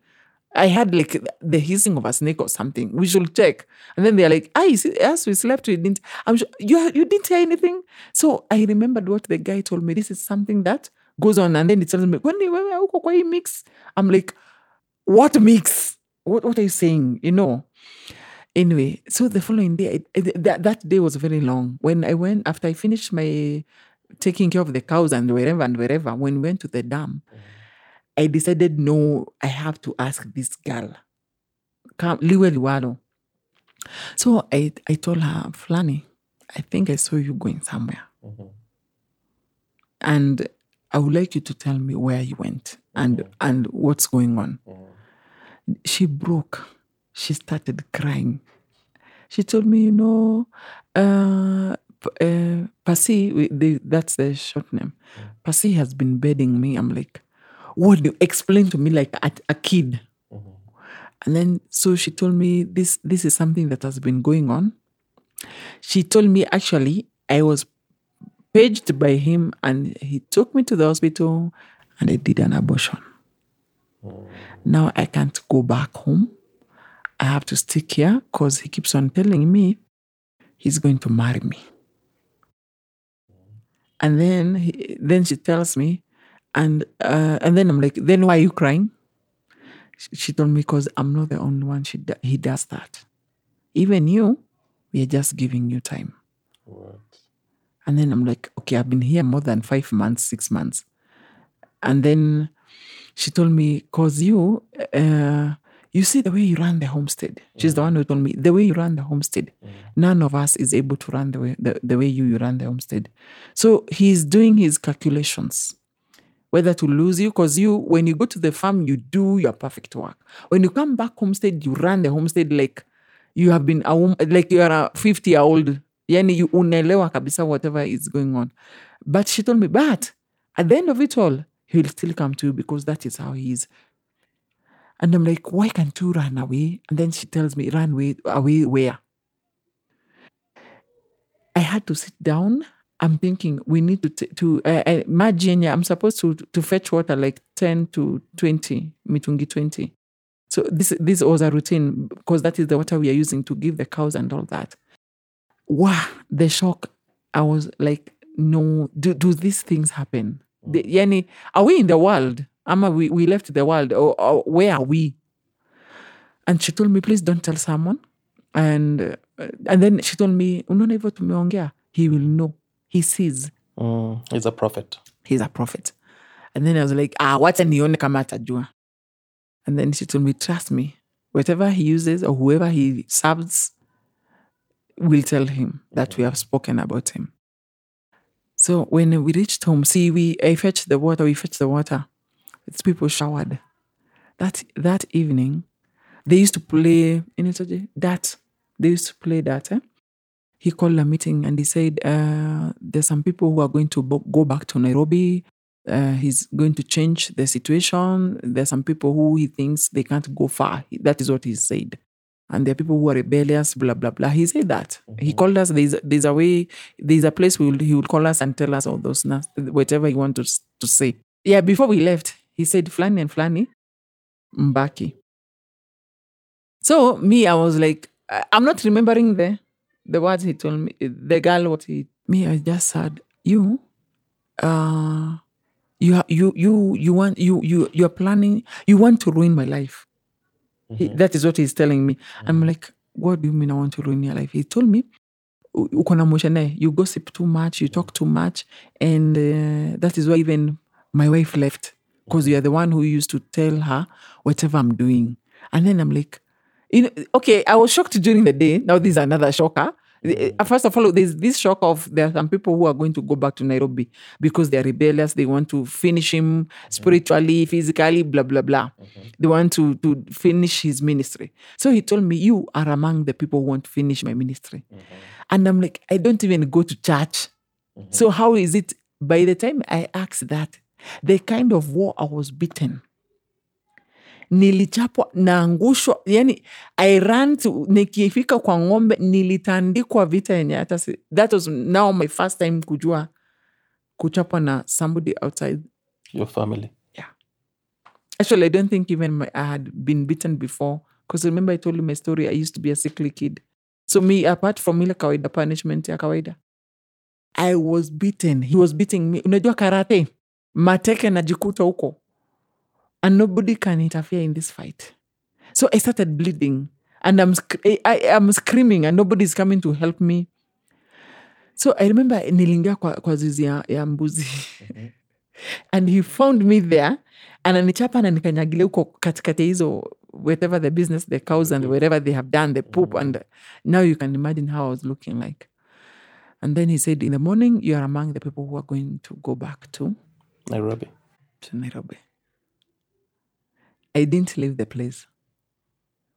I had like the hissing of a snake or something. We should check. And then they're like, ah, "I as we slept, we didn't. I'm sure you you didn't hear anything." So I remembered what the guy told me. This is something that goes on, and then he tells me, "When you mix," I'm like, "What mix? What what are you saying?" You know. Anyway, so the following day, I- that that day was very long. When I went after I finished my taking care of the cows and wherever and wherever, when we went to the dam, mm-hmm. I decided no, I have to ask this girl. Come, Liwe Liwalo. So I, I told her, Flani, I think I saw you going somewhere. And I would like you to tell me where you went and and what's going on. She broke. She started crying. She told me, you know, uh, uh, Pasi, that's the short name. Pasi has been bedding me. I'm like, what do you explain to me like a, a kid? Mm-hmm. And then so she told me this this is something that has been going on. She told me actually I was paged by him and he took me to the hospital and I did an abortion. Mm-hmm. Now I can't go back home. I have to stick here because he keeps on telling me he's going to marry me. Mm-hmm. And then he, then she tells me, and uh, and then I'm like, then why are you crying? She- told me because I'm not the only one. She he does that. Even you, we are just giving you time. What? And then I'm like, okay, I've been here more than five months, six months. And then she told me, cause you, uh, you see the way you run the homestead. She's the one who told me the way you run the homestead. None of us is able to run the way the, the way you, you run the homestead. So he's doing his calculations whether to lose you because you when you go to the farm you do your perfect work. When you come back homestead you run the homestead like you have been a like you are a 50 year old yani you unaelewa kabisa whatever is going on. But she told me but at the end of it all he'll still come to you because that is how he is. And i'm like why can't you run away? And then she tells me run away, away where? I had to sit down. I'm thinking we need to t- to uh, uh, imagine. I'm supposed to to fetch water like ten to twenty mitungi twenty. So this this was a routine because that is the water we are using to give the cows and all that. Wow, the shock! I was like, no, do do these things happen? The, yani, are we in the world? Ama we, we left the world or, or where are we? And she told me, please don't tell someone and uh, and then she told me unaona hivyo tumeongea he will know he sees. Mm, he's a prophet. he's a prophet. And then i was like ah what's wacha nione kama atajua. And then she told me trust me. Whatever he uses or whoever he serves will tell him that we have spoken about him. So when we reached home see we i fetched the water we fetched the water. It's people showered. That that evening they used to play in that they used to play that eh? He called a meeting and he said uh, there's some people who are going to bo- go back to nairobi. Uh, he's going to change the situation. There's some people who he thinks they can't go far. That is what he said. And there are people who are rebellious blah blah blah. He said that. He called us there's, there's a way there's a place will, he will call us and tell us all those whatever he wants to, to say. Yeah before we left he said flani and flani mbaki. So me, I was like, I'm not remembering the the words he told me. The girl, what he me, I just said, you, uh, you you you you want you you you are planning. You want to ruin my life. He- that is what he's telling me. I'm like, what do you mean? I want to ruin your life? He told me. "U- uko na moshene, you gossip too much, you talk too much, and uh, that is why even my wife left because you are the one who used to tell her whatever I'm doing. And then I'm like, you know, okay, I was shocked during the day. Now this is another shocker. Eh, uh, First of all, there's this shock of there are some people who are going to go back to Nairobi because they're rebellious. They want to finish him mm-hmm. spiritually, physically, blah blah blah. Mm-hmm. They want to to finish his ministry. So he told me, "You are among the people who want to finish my ministry," mm-hmm. and I'm like, "I don't even go to church." So how is it? By the time I asked that, the kind of war I was beaten nilichapwa naangushwa. Yani i ran to nikifika kwa ng'ombe nilitandikwa vita yenye hata si, that was now my first time kujua kuchapwa na somebody outside. Your family. actually i don't think even my, i had been beaten before because remember i told you my story i used to be a sickly kid. So me apart from ile kawaida punishment ya kawaida i was beaten he was beating me. Unajua karate mateke najikuta huko and nobody can interfere in this fight. So i started bleeding. And i'm, sc- I, I, I'm screaming and nobody's coming to help me. So i remember nilingia kwa, kwa zizi ya, ya mbuzi. <laughs> And he found me there and ananichapa na nikanyagilia huko katikati hizo whatever the business the cows and wherever they have done the poop and now you can imagine how i was looking like. And then he said in the morning you are among the people who are going to go back to Nairobi. to Nairobi. I didn't leave the place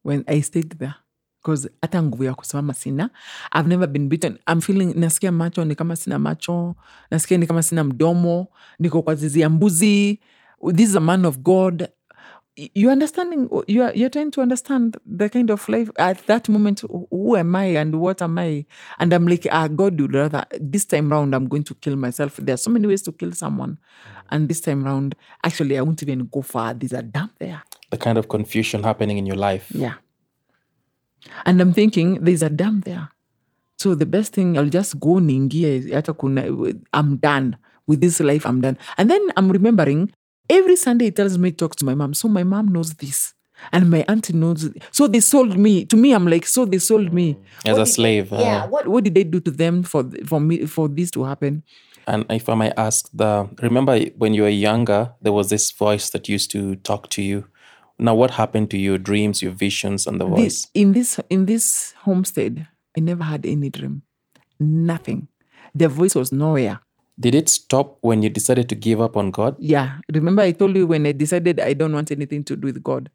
when I stayed there because hata nguvu ya kusimama sina. I've never been beaten. I'm feeling nasikia macho ni kama sina macho, nasikia ni kama sina mdomo, niko kwa zizi ya mbuzi. This is a man of God. You understanding? You are you're trying to understand the kind of life at that moment. Who am I and what am I? And I'm like, ah, God would rather this time round I'm going to kill myself. There are so many ways to kill someone, and this time round, actually, I won't even go far. There's a dam there. The kind of confusion happening in your life. Yeah. And I'm thinking there's a dam there. So the best thing I'll just go ningie hata I'm done with this life I'm done. And then I'm remembering every Sunday he tells me he talks to my mom. So my mom knows this. And my auntie knows it. So they sold me. To me, I'm like, so they sold me. As a slave. uh, Yeah. What what did they do to them for for me for this to happen? And if I might ask, the remember when you were younger, there was this voice that used to talk to you. Now, what happened to your dreams, your visions, and the voice? This, in this in this homestead, I never had any dream. Nothing. The voice was nowhere. Did it stop when you decided to give up on God? Yeah. Remember, I told you when I decided I don't want anything to do with God.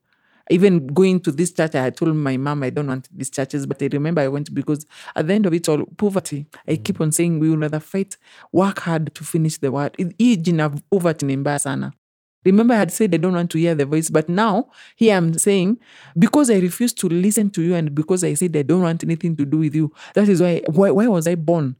Even going to this church, I had told my mom I don't want these churches, but I remember I went because at the end of it all, poverty. I mm. keep on saying we will rather fight, work hard to finish the word. Hii jina poverty ni mbaya sana. Remember, I had said I don't want to hear the voice, but now here I'm saying because I refuse to listen to you and because I said I don't want anything to do with you, that is why why, why was I born?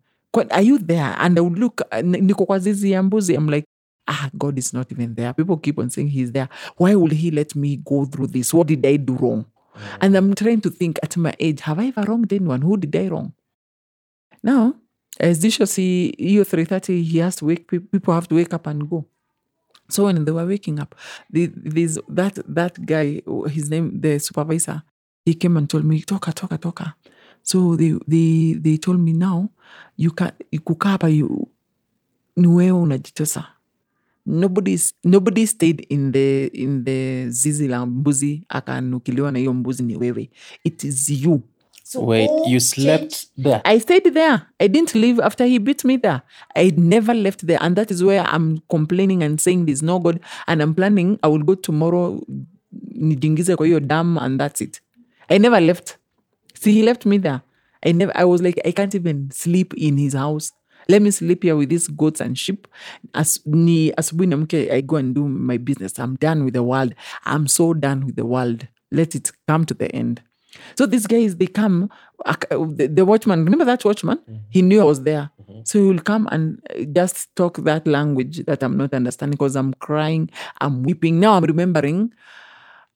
Are you there? And I would look, uh, niko kwa zizi ya mbuzi. I'm like, ah, God is not even there. People keep on saying He's there. Why will He let me go through this? What did I do wrong? And I'm trying to think at my age, have I ever wronged anyone? Who did I wrong? Now, as Disha see, hiyo 3.30, he has to wake, pe- people have to wake up and go. So when they were waking up, the, this, that, that guy, his name, the supervisor, he came and told me, toka, toka, toka. So they, they, they told me now you can kukaa hapa you- ni wewe unajitesa nobody, nobody stayed in the, in the zizi la mbuzi akanukiliwa na hiyo mbuzi ni wewe it is you So Wait, you oh, slept changed. there? I stayed there. I didn't leave after he beat me there. I never left there. And that is where I'm complaining and saying there's no God. And I'm planning I will go tomorrow, nijingize kwa hiyo dam and that's it. I never left. See, he left me there. I never I was like, I can't even sleep in his house. Let me sleep here with these goats and sheep. As ni asubuhi niamke, I go and do my business. I'm done with the world. I'm so done with the world. Let it come to the end. So these guys, they come. The, watchman, remember that watchman? He knew I was there. So he will come and uh, just talk that language that I'm not understanding because I'm crying, I'm weeping. Now I'm remembering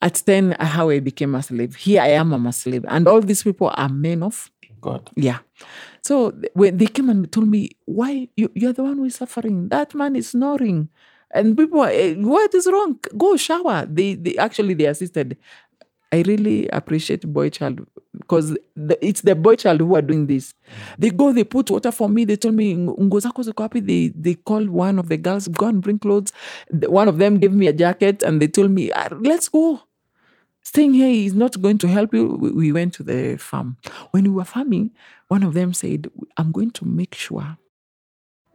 at 10 how I became a slave. Here I am, I'm a slave. And all these people are men of God. yeah. So when they came and told me, why you, you're the one who is suffering. That man is snoring. And people, are, "Eh, what is wrong? Go shower. They, they actually they assisted. I really appreciate boy child because the, it's the boy child who are doing this. They go, they put water for me. They told me, "Nguo ziko wapi?" They they called one of the girls, go and bring clothes. The- One of them gave me a jacket and they told me, "Ah, let's go staying here is not going to help you. We- We went to the farm. When we were farming, one of them said, I'm going to make sure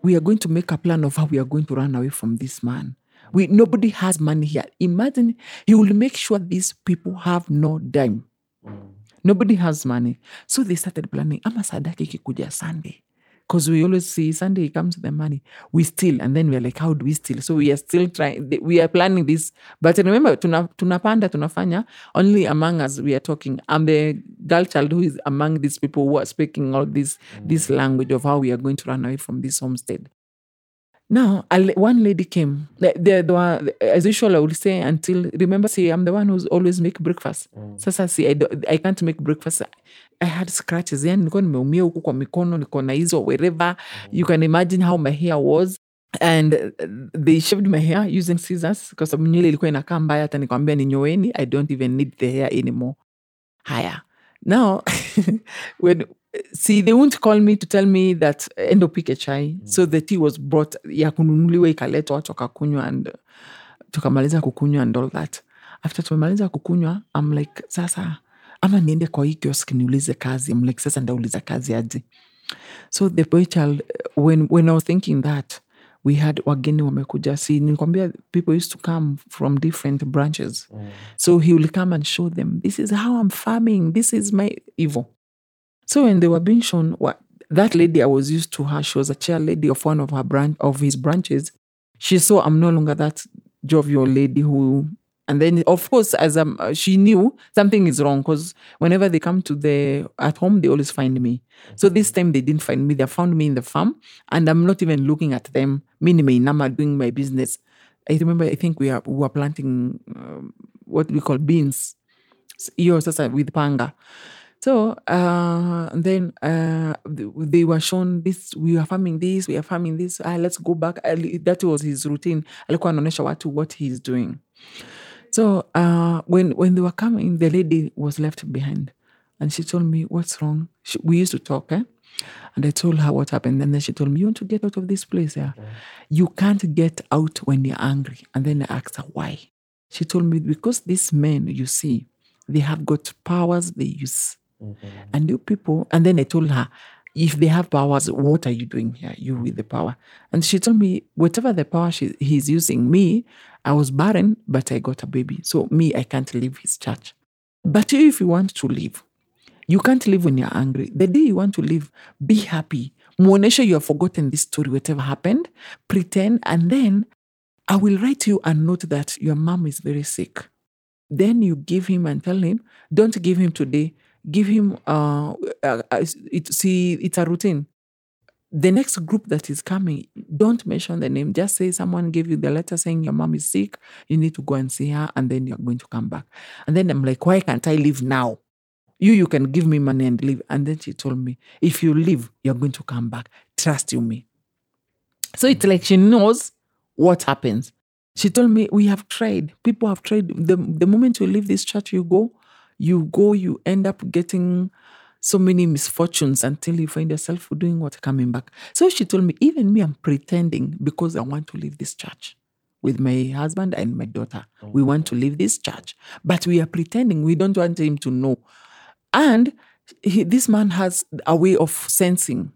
we are going to make a plan of how we are going to run away from this man. We nobody has money here. Imagine he will make sure these people have no dime. Mm. Nobody has money. So they started planning. Ama sadaki ikikuja Sunday. Because we always see Sunday comes the money. We steal. And then we're like, how do we steal? So we are still trying. We are planning this. But remember, tuna, tunapanda, tunafanya. Only among us we are talking. I'm the girl child who is among these people who are speaking all this, this mm. language of how we are going to run away from this homestead. Now, one lady came. The, the, the one, as usual, I will say until remember, see, I'm the one who's always make breakfast. Mm. Sasa see, I, do, I can't make breakfast. I had scratches. Yani nilikuwa nimeumia huku kwa mikono, niko na hizo wherever. You can imagine how my hair was. And uh, they shaved my hair using scissors kwa sababu nywele ilikuwa inakaa mbaya hata nikwambia ninyoeni. I don't even need the hair anymore. Haya. Now, <laughs> when see, they won't call me to tell me that endo pike chai. So the tea was brought ya kununuliwa ikaletwa tukakunywa and tukamaliza kukunywa and all that. After tumemaliza kukunywa, I'm like, sasa ama niende kwa hii kiosk niulize kazi. I'm like, sasa ndauliza kazi aje? So the boy child, when, when I was thinking that, we had wageni wamekuja. See, nilikwambia people used to come from different branches. Mm. So he will come and show them, this is how I'm farming. This is my evil. So when they were being shown what that lady I was used to her, she was a chair lady of one of her branch of his branches. She saw I'm no longer that jovial lady who and then of course as um, she knew something is wrong because whenever they come to the at home they always find me. So this time they didn't find me. They found me in the farm and i'm not even looking at them. Me nimeinama doing my business. I remember i think we are we were planting um, what we call beans. Sasa with panga. So uh, then uh, they were shown this we are farming this we are farming this. Ah, let's go back. Ali- that was his routine. Alikuwa anaonyesha watu what he's doing so uh, when when they were coming the lady was left behind and she told me what's wrong? She, we used to talk eh? and i told her what happened. And then she told me you want to get out of this place yeah? You can't get out when you're angry. And then i asked her why? She told me because these men you see they have got powers they use and you people and then i told her if they have powers what are you doing here you with the power and she told me whatever the power she, he's using me i was barren but i got a baby so me i can't leave his church but if you want to leave you can't live when you're angry. The day you want to live, be happy. Muoneshe you have forgotten this story, whatever happened. Pretend, and then I will write you a note that your mom is very sick. Then you give him and tell him, don't give him today. Give him, uh, uh, uh, it, see, it's a routine. The next group that is coming, don't mention the name. Just say someone gave you the letter saying your mom is sick. You need to go and see her, and then you're going to come back. And then I'm like, why can't I leave now? you you can give me money and leave and then she told me if you leave you're going to come back trust you me so it's like she knows what happens she told me we have tried people have tried the, the moment you leave this church you go you go you end up getting so many misfortunes until you find yourself doing what coming back. So she told me, even me, I'm pretending because I want to leave this church with my husband and my daughter. We want to leave this church, but we are pretending. We don't want him to know. And he, this man has a way of sensing.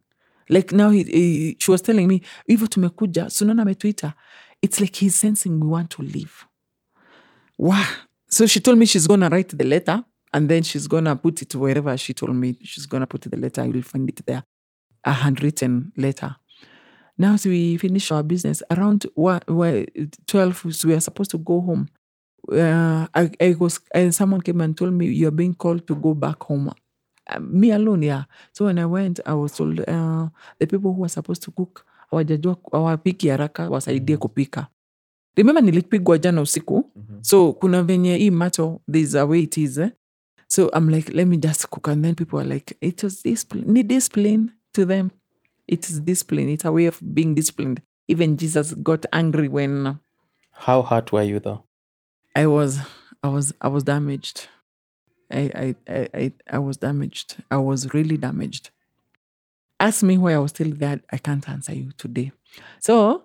Like now, he, he- she was telling me, hivyo tumekuja, sunana ametuita. It's like he's sensing we want to leave. Wow. So she told me she's gonna write the letter and then she's gonna put it wherever she told me she's gonna put the letter. You'll find it there, a handwritten letter. Now as we finish our business around one, well, twelve. We are supposed to go home. Uh, I, I was and someone came and told me you're being called to go back home. Uh, me alone, yeah. So when I went, I was told uh, the people who were supposed to cook our hawajajua hawapiki haraka wasaidie kupika. Remember nilipigwa jana usiku so kuna venye hii macho there's a way it is eh? So i'm like let me just cook. And then people are like it was discipline need discipline to them. It is discipline. It's a way of being disciplined. Even jesus got angry when uh, How hurt were you though? i was i was i was damaged. I i i i, I was damaged. I was really damaged. Ask me why i was still there. I can't answer you today. So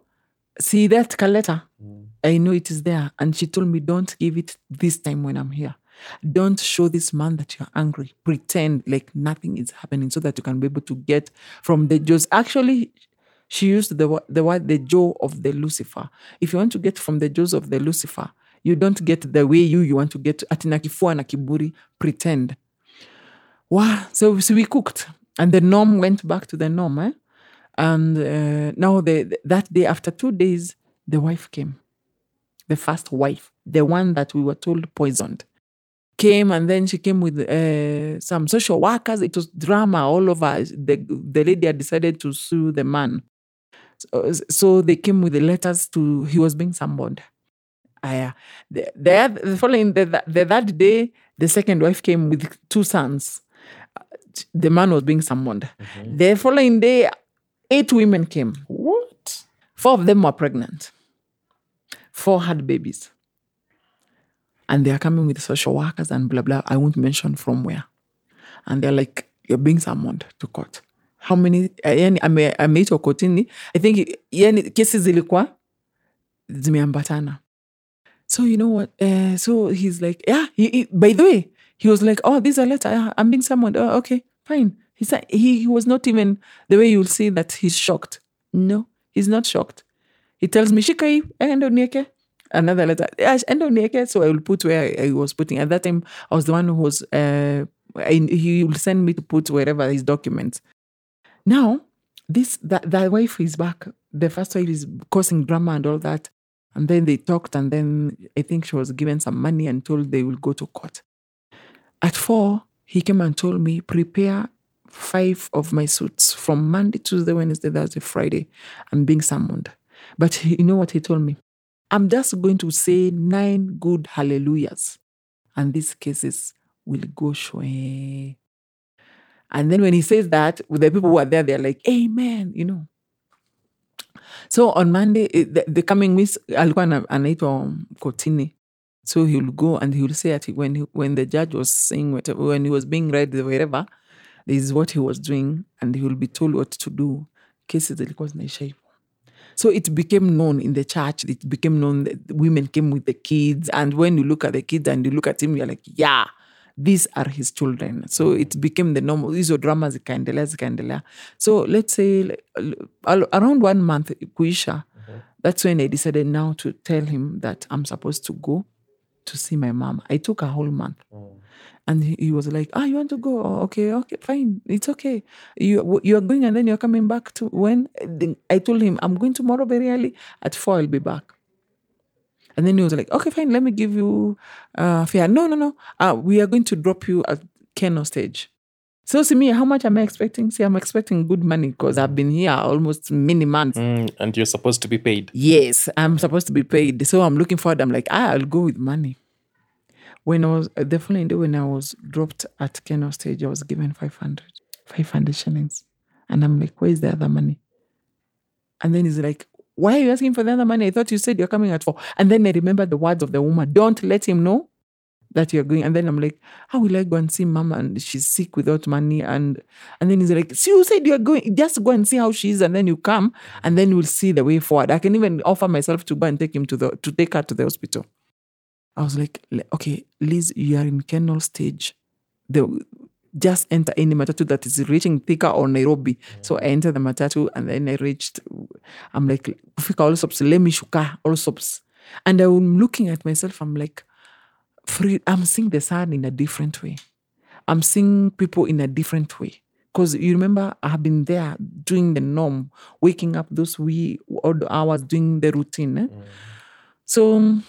see that letter mm. I know it is there. And she told me, don't give it this time when I'm here. Don't show this man that you're angry. Pretend like nothing is happening so that you can be able to get from the jaws. Actually, she used the, the word the jaw of the Lucifer. If you want to get from the jaws of the Lucifer, you don't get the way you you want to get atina kifua na. Pretend. Wow. So, so we cooked, and the norm went back to the norm. Eh? And uh, now the, that day, after two days, the wife came the first wife, the one that we were told poisoned, came and then she came with uh, some social workers. It was drama all over. The, the lady had decided to sue the man. So, so they came with the letters to, he was being summoned. Uh, the, the, the following, the, the that day, the second wife came with two sons. The man was being summoned. The following day, eight women came. What? Four of them were pregnant. Four had babies. And they are coming with social workers and blah, blah. I won't mention from where. And they're like, you're being summoned to court. How many? eh, Yani ame- ameitwa kotini. I think yani kesi zilikuwa zimeambatana. So you know what? Uh, so he's like, yeah. He, he- by the way, he was like, oh, this is a letter. I'm being summoned. Oh, okay, fine. He said he, he was not even the way you'll see that he's shocked. No, he's not shocked. He tells me, Shika hii, enda unieke. Another letter. "Yeah, enda unieke. So I will put where I was putting. At that time, I was the one who was, uh, he will send me to put wherever his documents. Now, this that, that wife is back. The first wife is causing drama and all that. And then they talked, and then I think she was given some money and told they will go to court. At four, he came and told me, prepare five of my suits from Monday, Tuesday, Wednesday, Thursday, Friday. I'm being summoned. But you know what he told me? I'm just going to say nine good hallelujahs, and these cases will go shwe. And then when he says that, the people who are there, they're like, Amen, you know. So on Monday, eh, the, the coming weeks, alikuwa ana- anaitwa kotini. So he'll go and he'll say that when he, when the judge was saying whatever, when he was being read wherever, this is what he was doing, and he will be told what to do. Cases zilikuwa zinaisha hivyo. So it became known in the church. It became known that women came with the kids, and when you look at the kids and you look at him, you're like, yeah, these are his children. So it became the normal. Hizo drama zikaendelea zikaendelea. So let's say uh, around one month kuisha, mm-hmm. that's when I decided now to tell him that I'm supposed to go to see my mom. I took a whole month. Mm. And he, he was like, ah, you want to go? Oh, okay, okay, fine. It's okay. You you are going and then you're coming back to when? I told him, I'm going tomorrow very early. At four, I'll be back. And then he was like, okay, fine, let me give you uh fare. No, no, no. Uh, we are going to drop you at Kenol stage. So see me, how much am I expecting? See, I'm expecting good money because I've been here almost many months. Mm, and you're supposed to be paid. Yes, I'm supposed to be paid. So I'm looking forward. I'm like, ah, I'll go with money. When I was the following day, when I was dropped at Kenol stage, I was given 500, 500 shillings. And I'm like, where's the other money? And then he's like, why are you asking for the other money? I thought you said you're coming at four. And then I remember the words of the woman don't let him know that you're going. And then I'm like, how will I go and see mama and she's sick without money? And and then he's like, so you said you're going, just go and see how she is, and then you come, and then we'll see the way forward. I can even offer myself to go and take him to the to take her to the hospital. I was like, okay, Liz, you are in Kenol stage. The just enter any matatu that is reaching Thika or Nairobi. So I entered the matatu and then I reached, I'm like, kufika Allsops, let me shuka Allsops. And I'm looking at myself, I'm like, free, I'm seeing the sun in a different way. I'm seeing people in a different way. Because you remember, I have been there doing the norm, waking up those wee odd hours, doing the routine. eh? So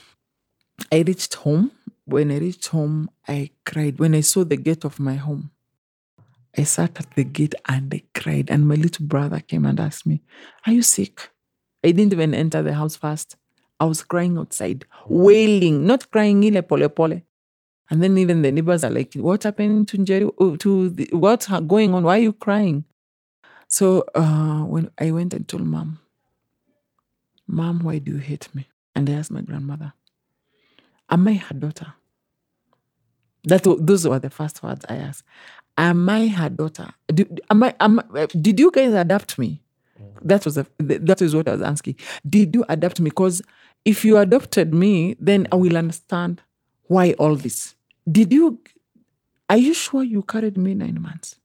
I reached home. When I reached home, I cried. When I saw the gate of my home, I sat at the gate and I cried. And my little brother came and asked me, Are you sick? I didn't even enter the house first. I was crying outside, wailing, not crying ile pole pole. And then even the neighbors are like, What happened to Jerry? oh, To what's going on? Why are you crying? So uh, when I went and told mom, Mom, why do you hate me? And I asked my grandmother, Am I her daughter? That those were the first words I asked. Am I her daughter? Do, am I? Am, did you guys adopt me? Mm. That was the, that is what I was asking. Did you adopt me? Because if you adopted me, then I will understand why all this. Did you? Are you sure you carried me nine months?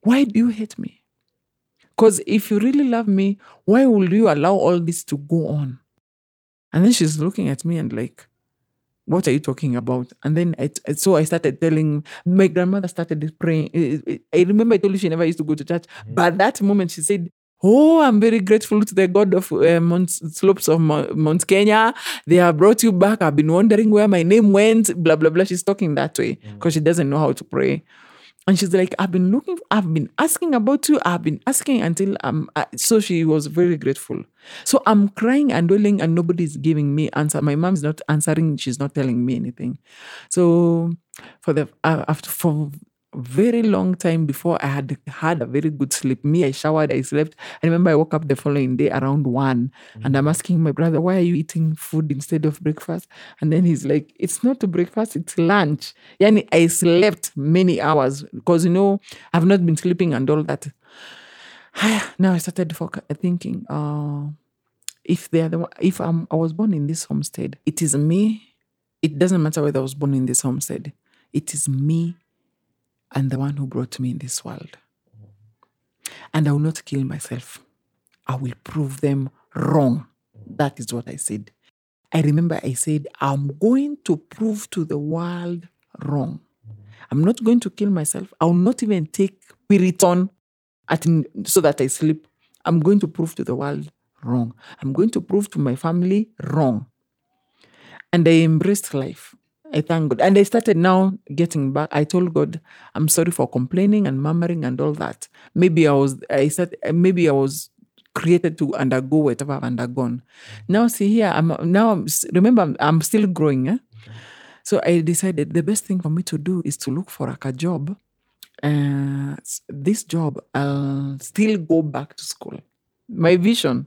Why do you hate me? Because if you really love me, why will you allow all this to go on? And then she's looking at me and like, what are you talking about? And then I, so I started telling my grandmother started praying. I- I remember I told you she never used to go to church, but that moment she said, "Oh, I'm very grateful to the God of uh, Mount, slopes of Mount, Mount Kenya. They have brought you back. I've been wondering where my name went. Blah blah blah." She's talking that way because she doesn't know how to pray. And she's like, I've been looking, I've been asking about you. I've been asking until um. uh, so she was very grateful. So I'm crying and wailing, and nobody's giving me answer. My mom's not answering. She's not telling me anything. So for the uh, after for very long time before I had had a very good sleep. Me, I showered, I slept. I remember I woke up the following day around one, and I'm asking my brother, "Why are you eating food instead of breakfast?" And then he's like, "It's not breakfast, it's lunch." Yani, I slept many hours because you know I've not been sleeping and all that. <sighs> now I started thinking, uh, if they are the one, if I'm, I was born in this homestead, it is me. It doesn't matter whether I was born in this homestead. It is me and the one who brought me in this world. And I will not kill myself. I will prove them wrong. That is what I said. I remember I said, I'm going to prove to the world wrong. I'm not going to kill myself. I will not even take Piriton at, so that I sleep. I'm going to prove to the world wrong. I'm going to prove to my family wrong. And I embraced life. I thank God. And I started now getting back. I told God, I'm sorry for complaining and murmuring and all that. Maybe I was, I said, maybe I was created to undergo whatever I've undergone. Now, see here, I'm now, I'm, remember, I'm, still growing. Eh? So I decided the best thing for me to do is to look for like a job. Uh, this job, I'll still go back to school. My vision,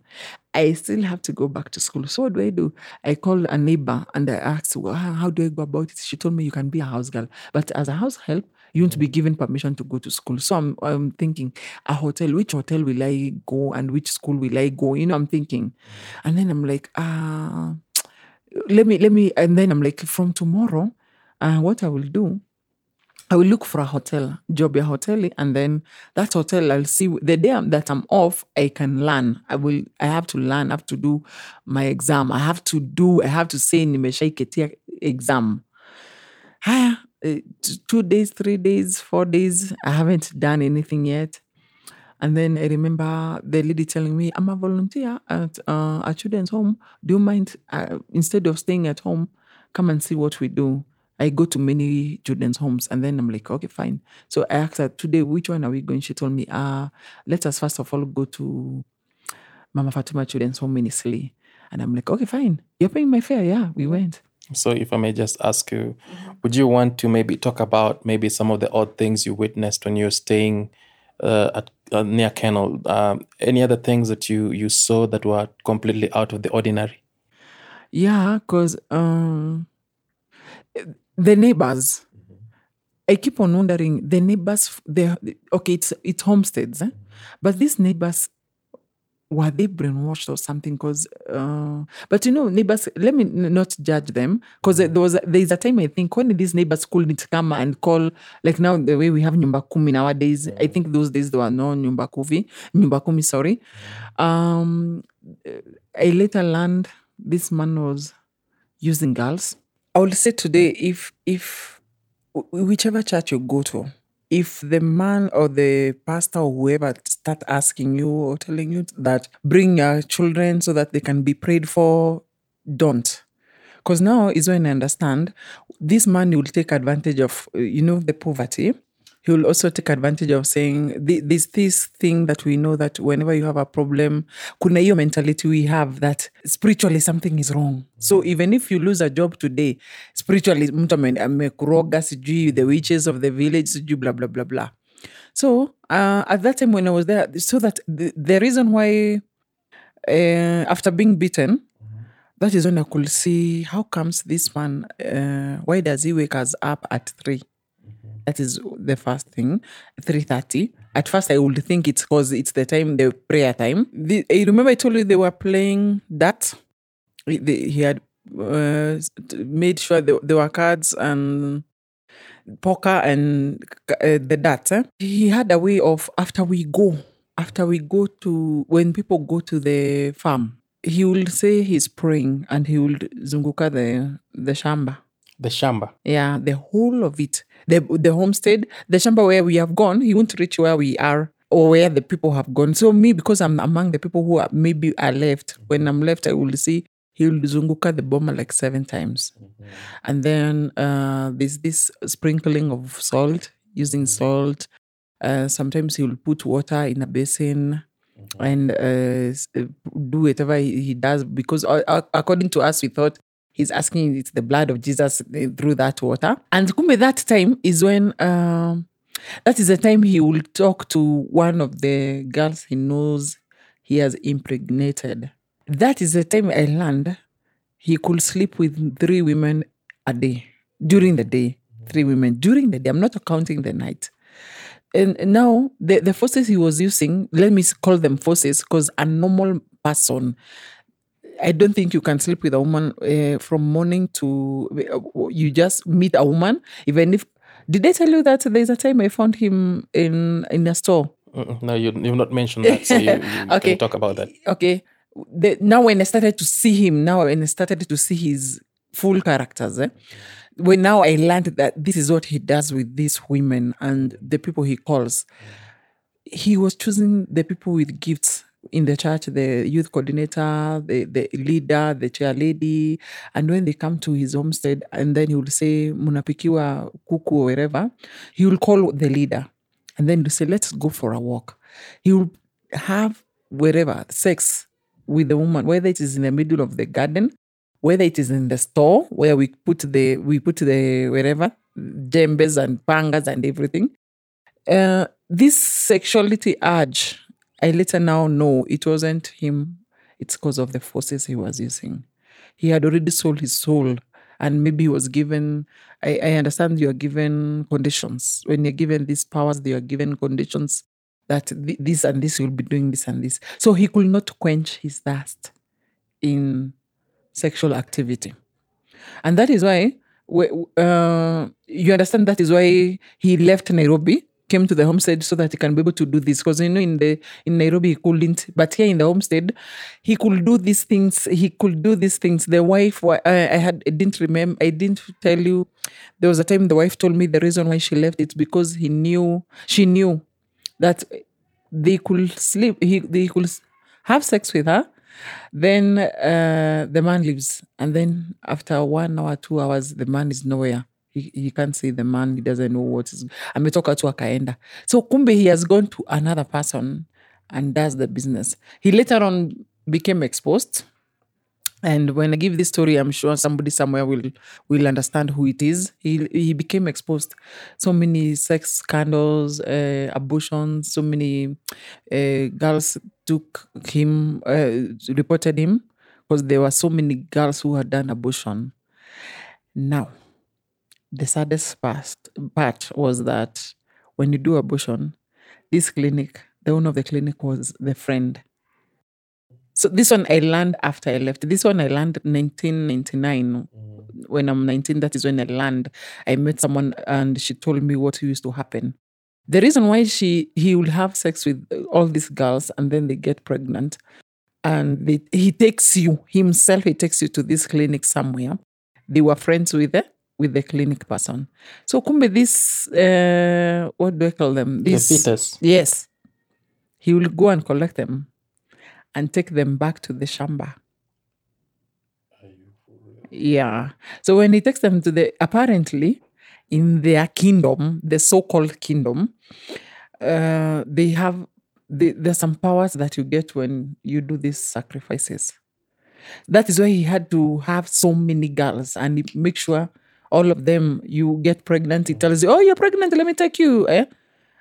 I still have to go back to school. So what do I do? I called a neighbor and I asked, well, how, do I go about it? She told me you can be a house girl, but as a house help, you want to be given permission to go to school. So I'm, I'm thinking, a hotel, which hotel will I go and which school will I go? You know, I'm thinking. And then I'm like, ah, let me, let me, and then I'm like, from tomorrow, uh, what I will do, I will look for a hotel, job a hotel, and then that hotel I'll see the day that I'm off, I can learn. I will I have to learn, I have to do my exam. I have to do, I have to say in nimeshaiketia exam. Eh, two days, three days, four days, I haven't done anything yet. And then I remember the lady telling me, I'm a volunteer at uh, a children's home. Do you mind, uh, instead of staying at home, come and see what we do? I go to many children's homes and then I'm like, okay, fine. So I asked her, today, which one are we going? She told me, uh, let us first of all go to Mama Fatuma Children's Home in Eastleigh. And I'm like, okay, fine. You're paying my fare. Yeah, we went. So, if I may just ask you, would you want to maybe talk about maybe some of the odd things you witnessed when you're staying uh, at uh, near Kenol? Um, any other things that you you saw that were completely out of the ordinary? Yeah, because um, the neighbors. I keep on wondering the neighbors. They okay, it's it's homesteads, eh? but these neighbors were they brainwashed or something? Because, uh, but you know, neighbors. Let me not judge them because there was there is a time I think when these neighbors couldn't come and call like now the way we have nyumba kumi nowadays. I think those days there were no nyumba kuvi, nyumba kumi. Sorry. Um, I later learned this man was using girls. I will say today, if if whichever church you go to, if the man or the pastor or whoever start asking you or telling you that bring your children so that they can be prayed for, don't. Because now is when I understand this man will take advantage of, you know, the poverty. He will also take advantage of saying "Thi- this this thing that we know that whenever you have a problem, kuna hiyo mentality we have that spiritually something is wrong. So even if you lose a job today, spiritually mtu ame- amekuroga sijui the witches of the village sijui blah blah blah blah. So uh, at that time when I was there, so that the, the reason why uh, after being beaten, that is when I could see how comes this man, uh, why does he wake us up at 3? That is the first thing, 3.30. At first I would think it's because it's the time, the prayer time. The, I remember I told you they were playing that. He had uh, made sure there, there were cards and poker and uh, the darts. Eh? He had a way of after we go, after we go to when people go to the farm, he will say he's praying and he will zunguka the the shamba. The shamba. Yeah, the whole of it. The the homestead, the shamba where we have gone, he won't reach where we are or where the people have gone. So me, because I'm among the people who are maybe are left, when I'm left, I will see he will zunguka the boma like seven times. And then uh, there's this sprinkling of salt, using salt. Uh, sometimes he will put water in a basin and uh, uh, do whatever he, he does because uh, uh, according to us, we thought he's asking it's the blood of Jesus uh, through that water. And kumbe that time is when um, that is the time he will talk to one of the girls he knows he has impregnated. That is the time I learned he could sleep with three women a day during the day. Three women during the day. I'm not counting the night. And now the, the forces he was using, let me call them forces, because a normal person, I don't think you can sleep with a woman uh, from morning to uh, you just meet a woman, even if. Did I tell you that there's a time I found him in in a store? Mm-mm. No, you, you've not mentioned that, so you, <laughs> you Okay. can talk about that. okay the, now when i started to see him now when i started to see his full characters eh, when now i learned that this is what he does with these women and the people he calls he was choosing the people with gifts in the church the youth coordinator the, the leader the chair lady and when they come to his homestead and then he will say munapikiwa kuku or wherever he will call the leader and then to say let's go for a walk. He will have wherever sex with the woman whether it is in the middle of the garden whether it is in the store where we put the we put the wherever jembes and pangas and everything. Uh, this sexuality urge i later now know it wasn't him it's because of the forces he was using. He had already sold his soul and maybe he was given I, I understand you are given conditions. When you're given these powers they are given conditions that th- this and this will be doing this and this. So he could not quench his thirst in sexual activity. And that is why uh, you understand that is why he left nairobi came to the homestead so that he can be able to do this. Because you know in the in nairobi he couldn't but here in the homestead he could do these things he could do these things. The wife i, I had I didn't remember i didn't tell you there was a time the wife told me the reason why she left it's because he knew she knew that they could sleep he they could have sex with her then uh, the man leaves. And then after one hour two hours the man is nowhere he, he can't see the man he doesn't know what is ametoka tu akaenda so kumbe he has gone to another person and does the business he later on became exposed and when I give this story, I'm sure somebody somewhere will will understand who it is. He he became exposed. So many sex scandals, uh, abortions. So many uh, girls took him, uh, reported him because there were so many girls who had done abortion. Now, the saddest part, part was that when you do abortion, this clinic, the owner of the clinic was the friend. So this one I learned after I left. This one I learned 1999. Mm. When I'm 19, that is when I learned. I met someone and she told me what used to happen. The reason why she he will have sex with all these girls and then they get pregnant, and they, he takes you himself. He takes you to this clinic somewhere. They were friends with the with the clinic person. So kumbe this uh, what do I call them? The fetus. Yes. He will go and collect them and take them back to the shamba. Yeah. So when he takes them to the apparently in their kingdom, the so-called kingdom, uh, they have the, there's some powers that you get when you do these sacrifices. That is why he had to have so many girls and he make sure all of them you get pregnant. He tells you, "Oh, you're pregnant. Let me take you." Eh?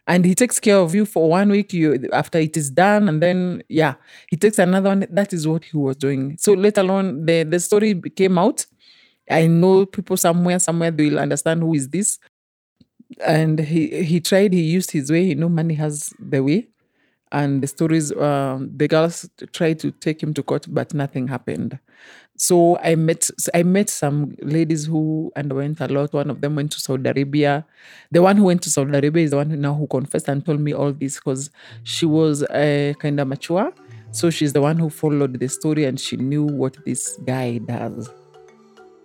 And he takes care of you for one week. You after it is done, and then yeah, he takes another one. That is what he was doing. So later on, the the story came out. I know people somewhere, somewhere they will understand who is this. And he he tried. He used his way. He know money has the way and the stories um, the girls tried to take him to court but nothing happened so i met i met some ladies who underwent a lot. One of them went to saudi arabia. The one who went to saudi arabia is the one who now who confessed and told me all this because she was uh, kind of mature. So she's the one who followed the story and she knew what this guy does.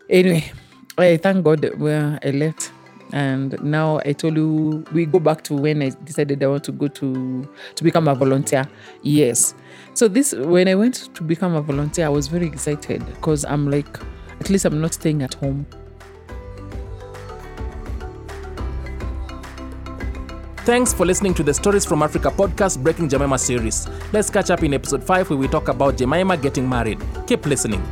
Anyway i thank god where i left. And now i told you we go back to when i decided i want to go to to become a volunteer. Yes so this when i went to become a volunteer i was very excited because i'm like at least i'm not staying at home Thanks for listening to the Stories from Africa podcast Breaking Jemima series. Let's catch up in episode 5 where we talk about Jemima getting married. Keep listening.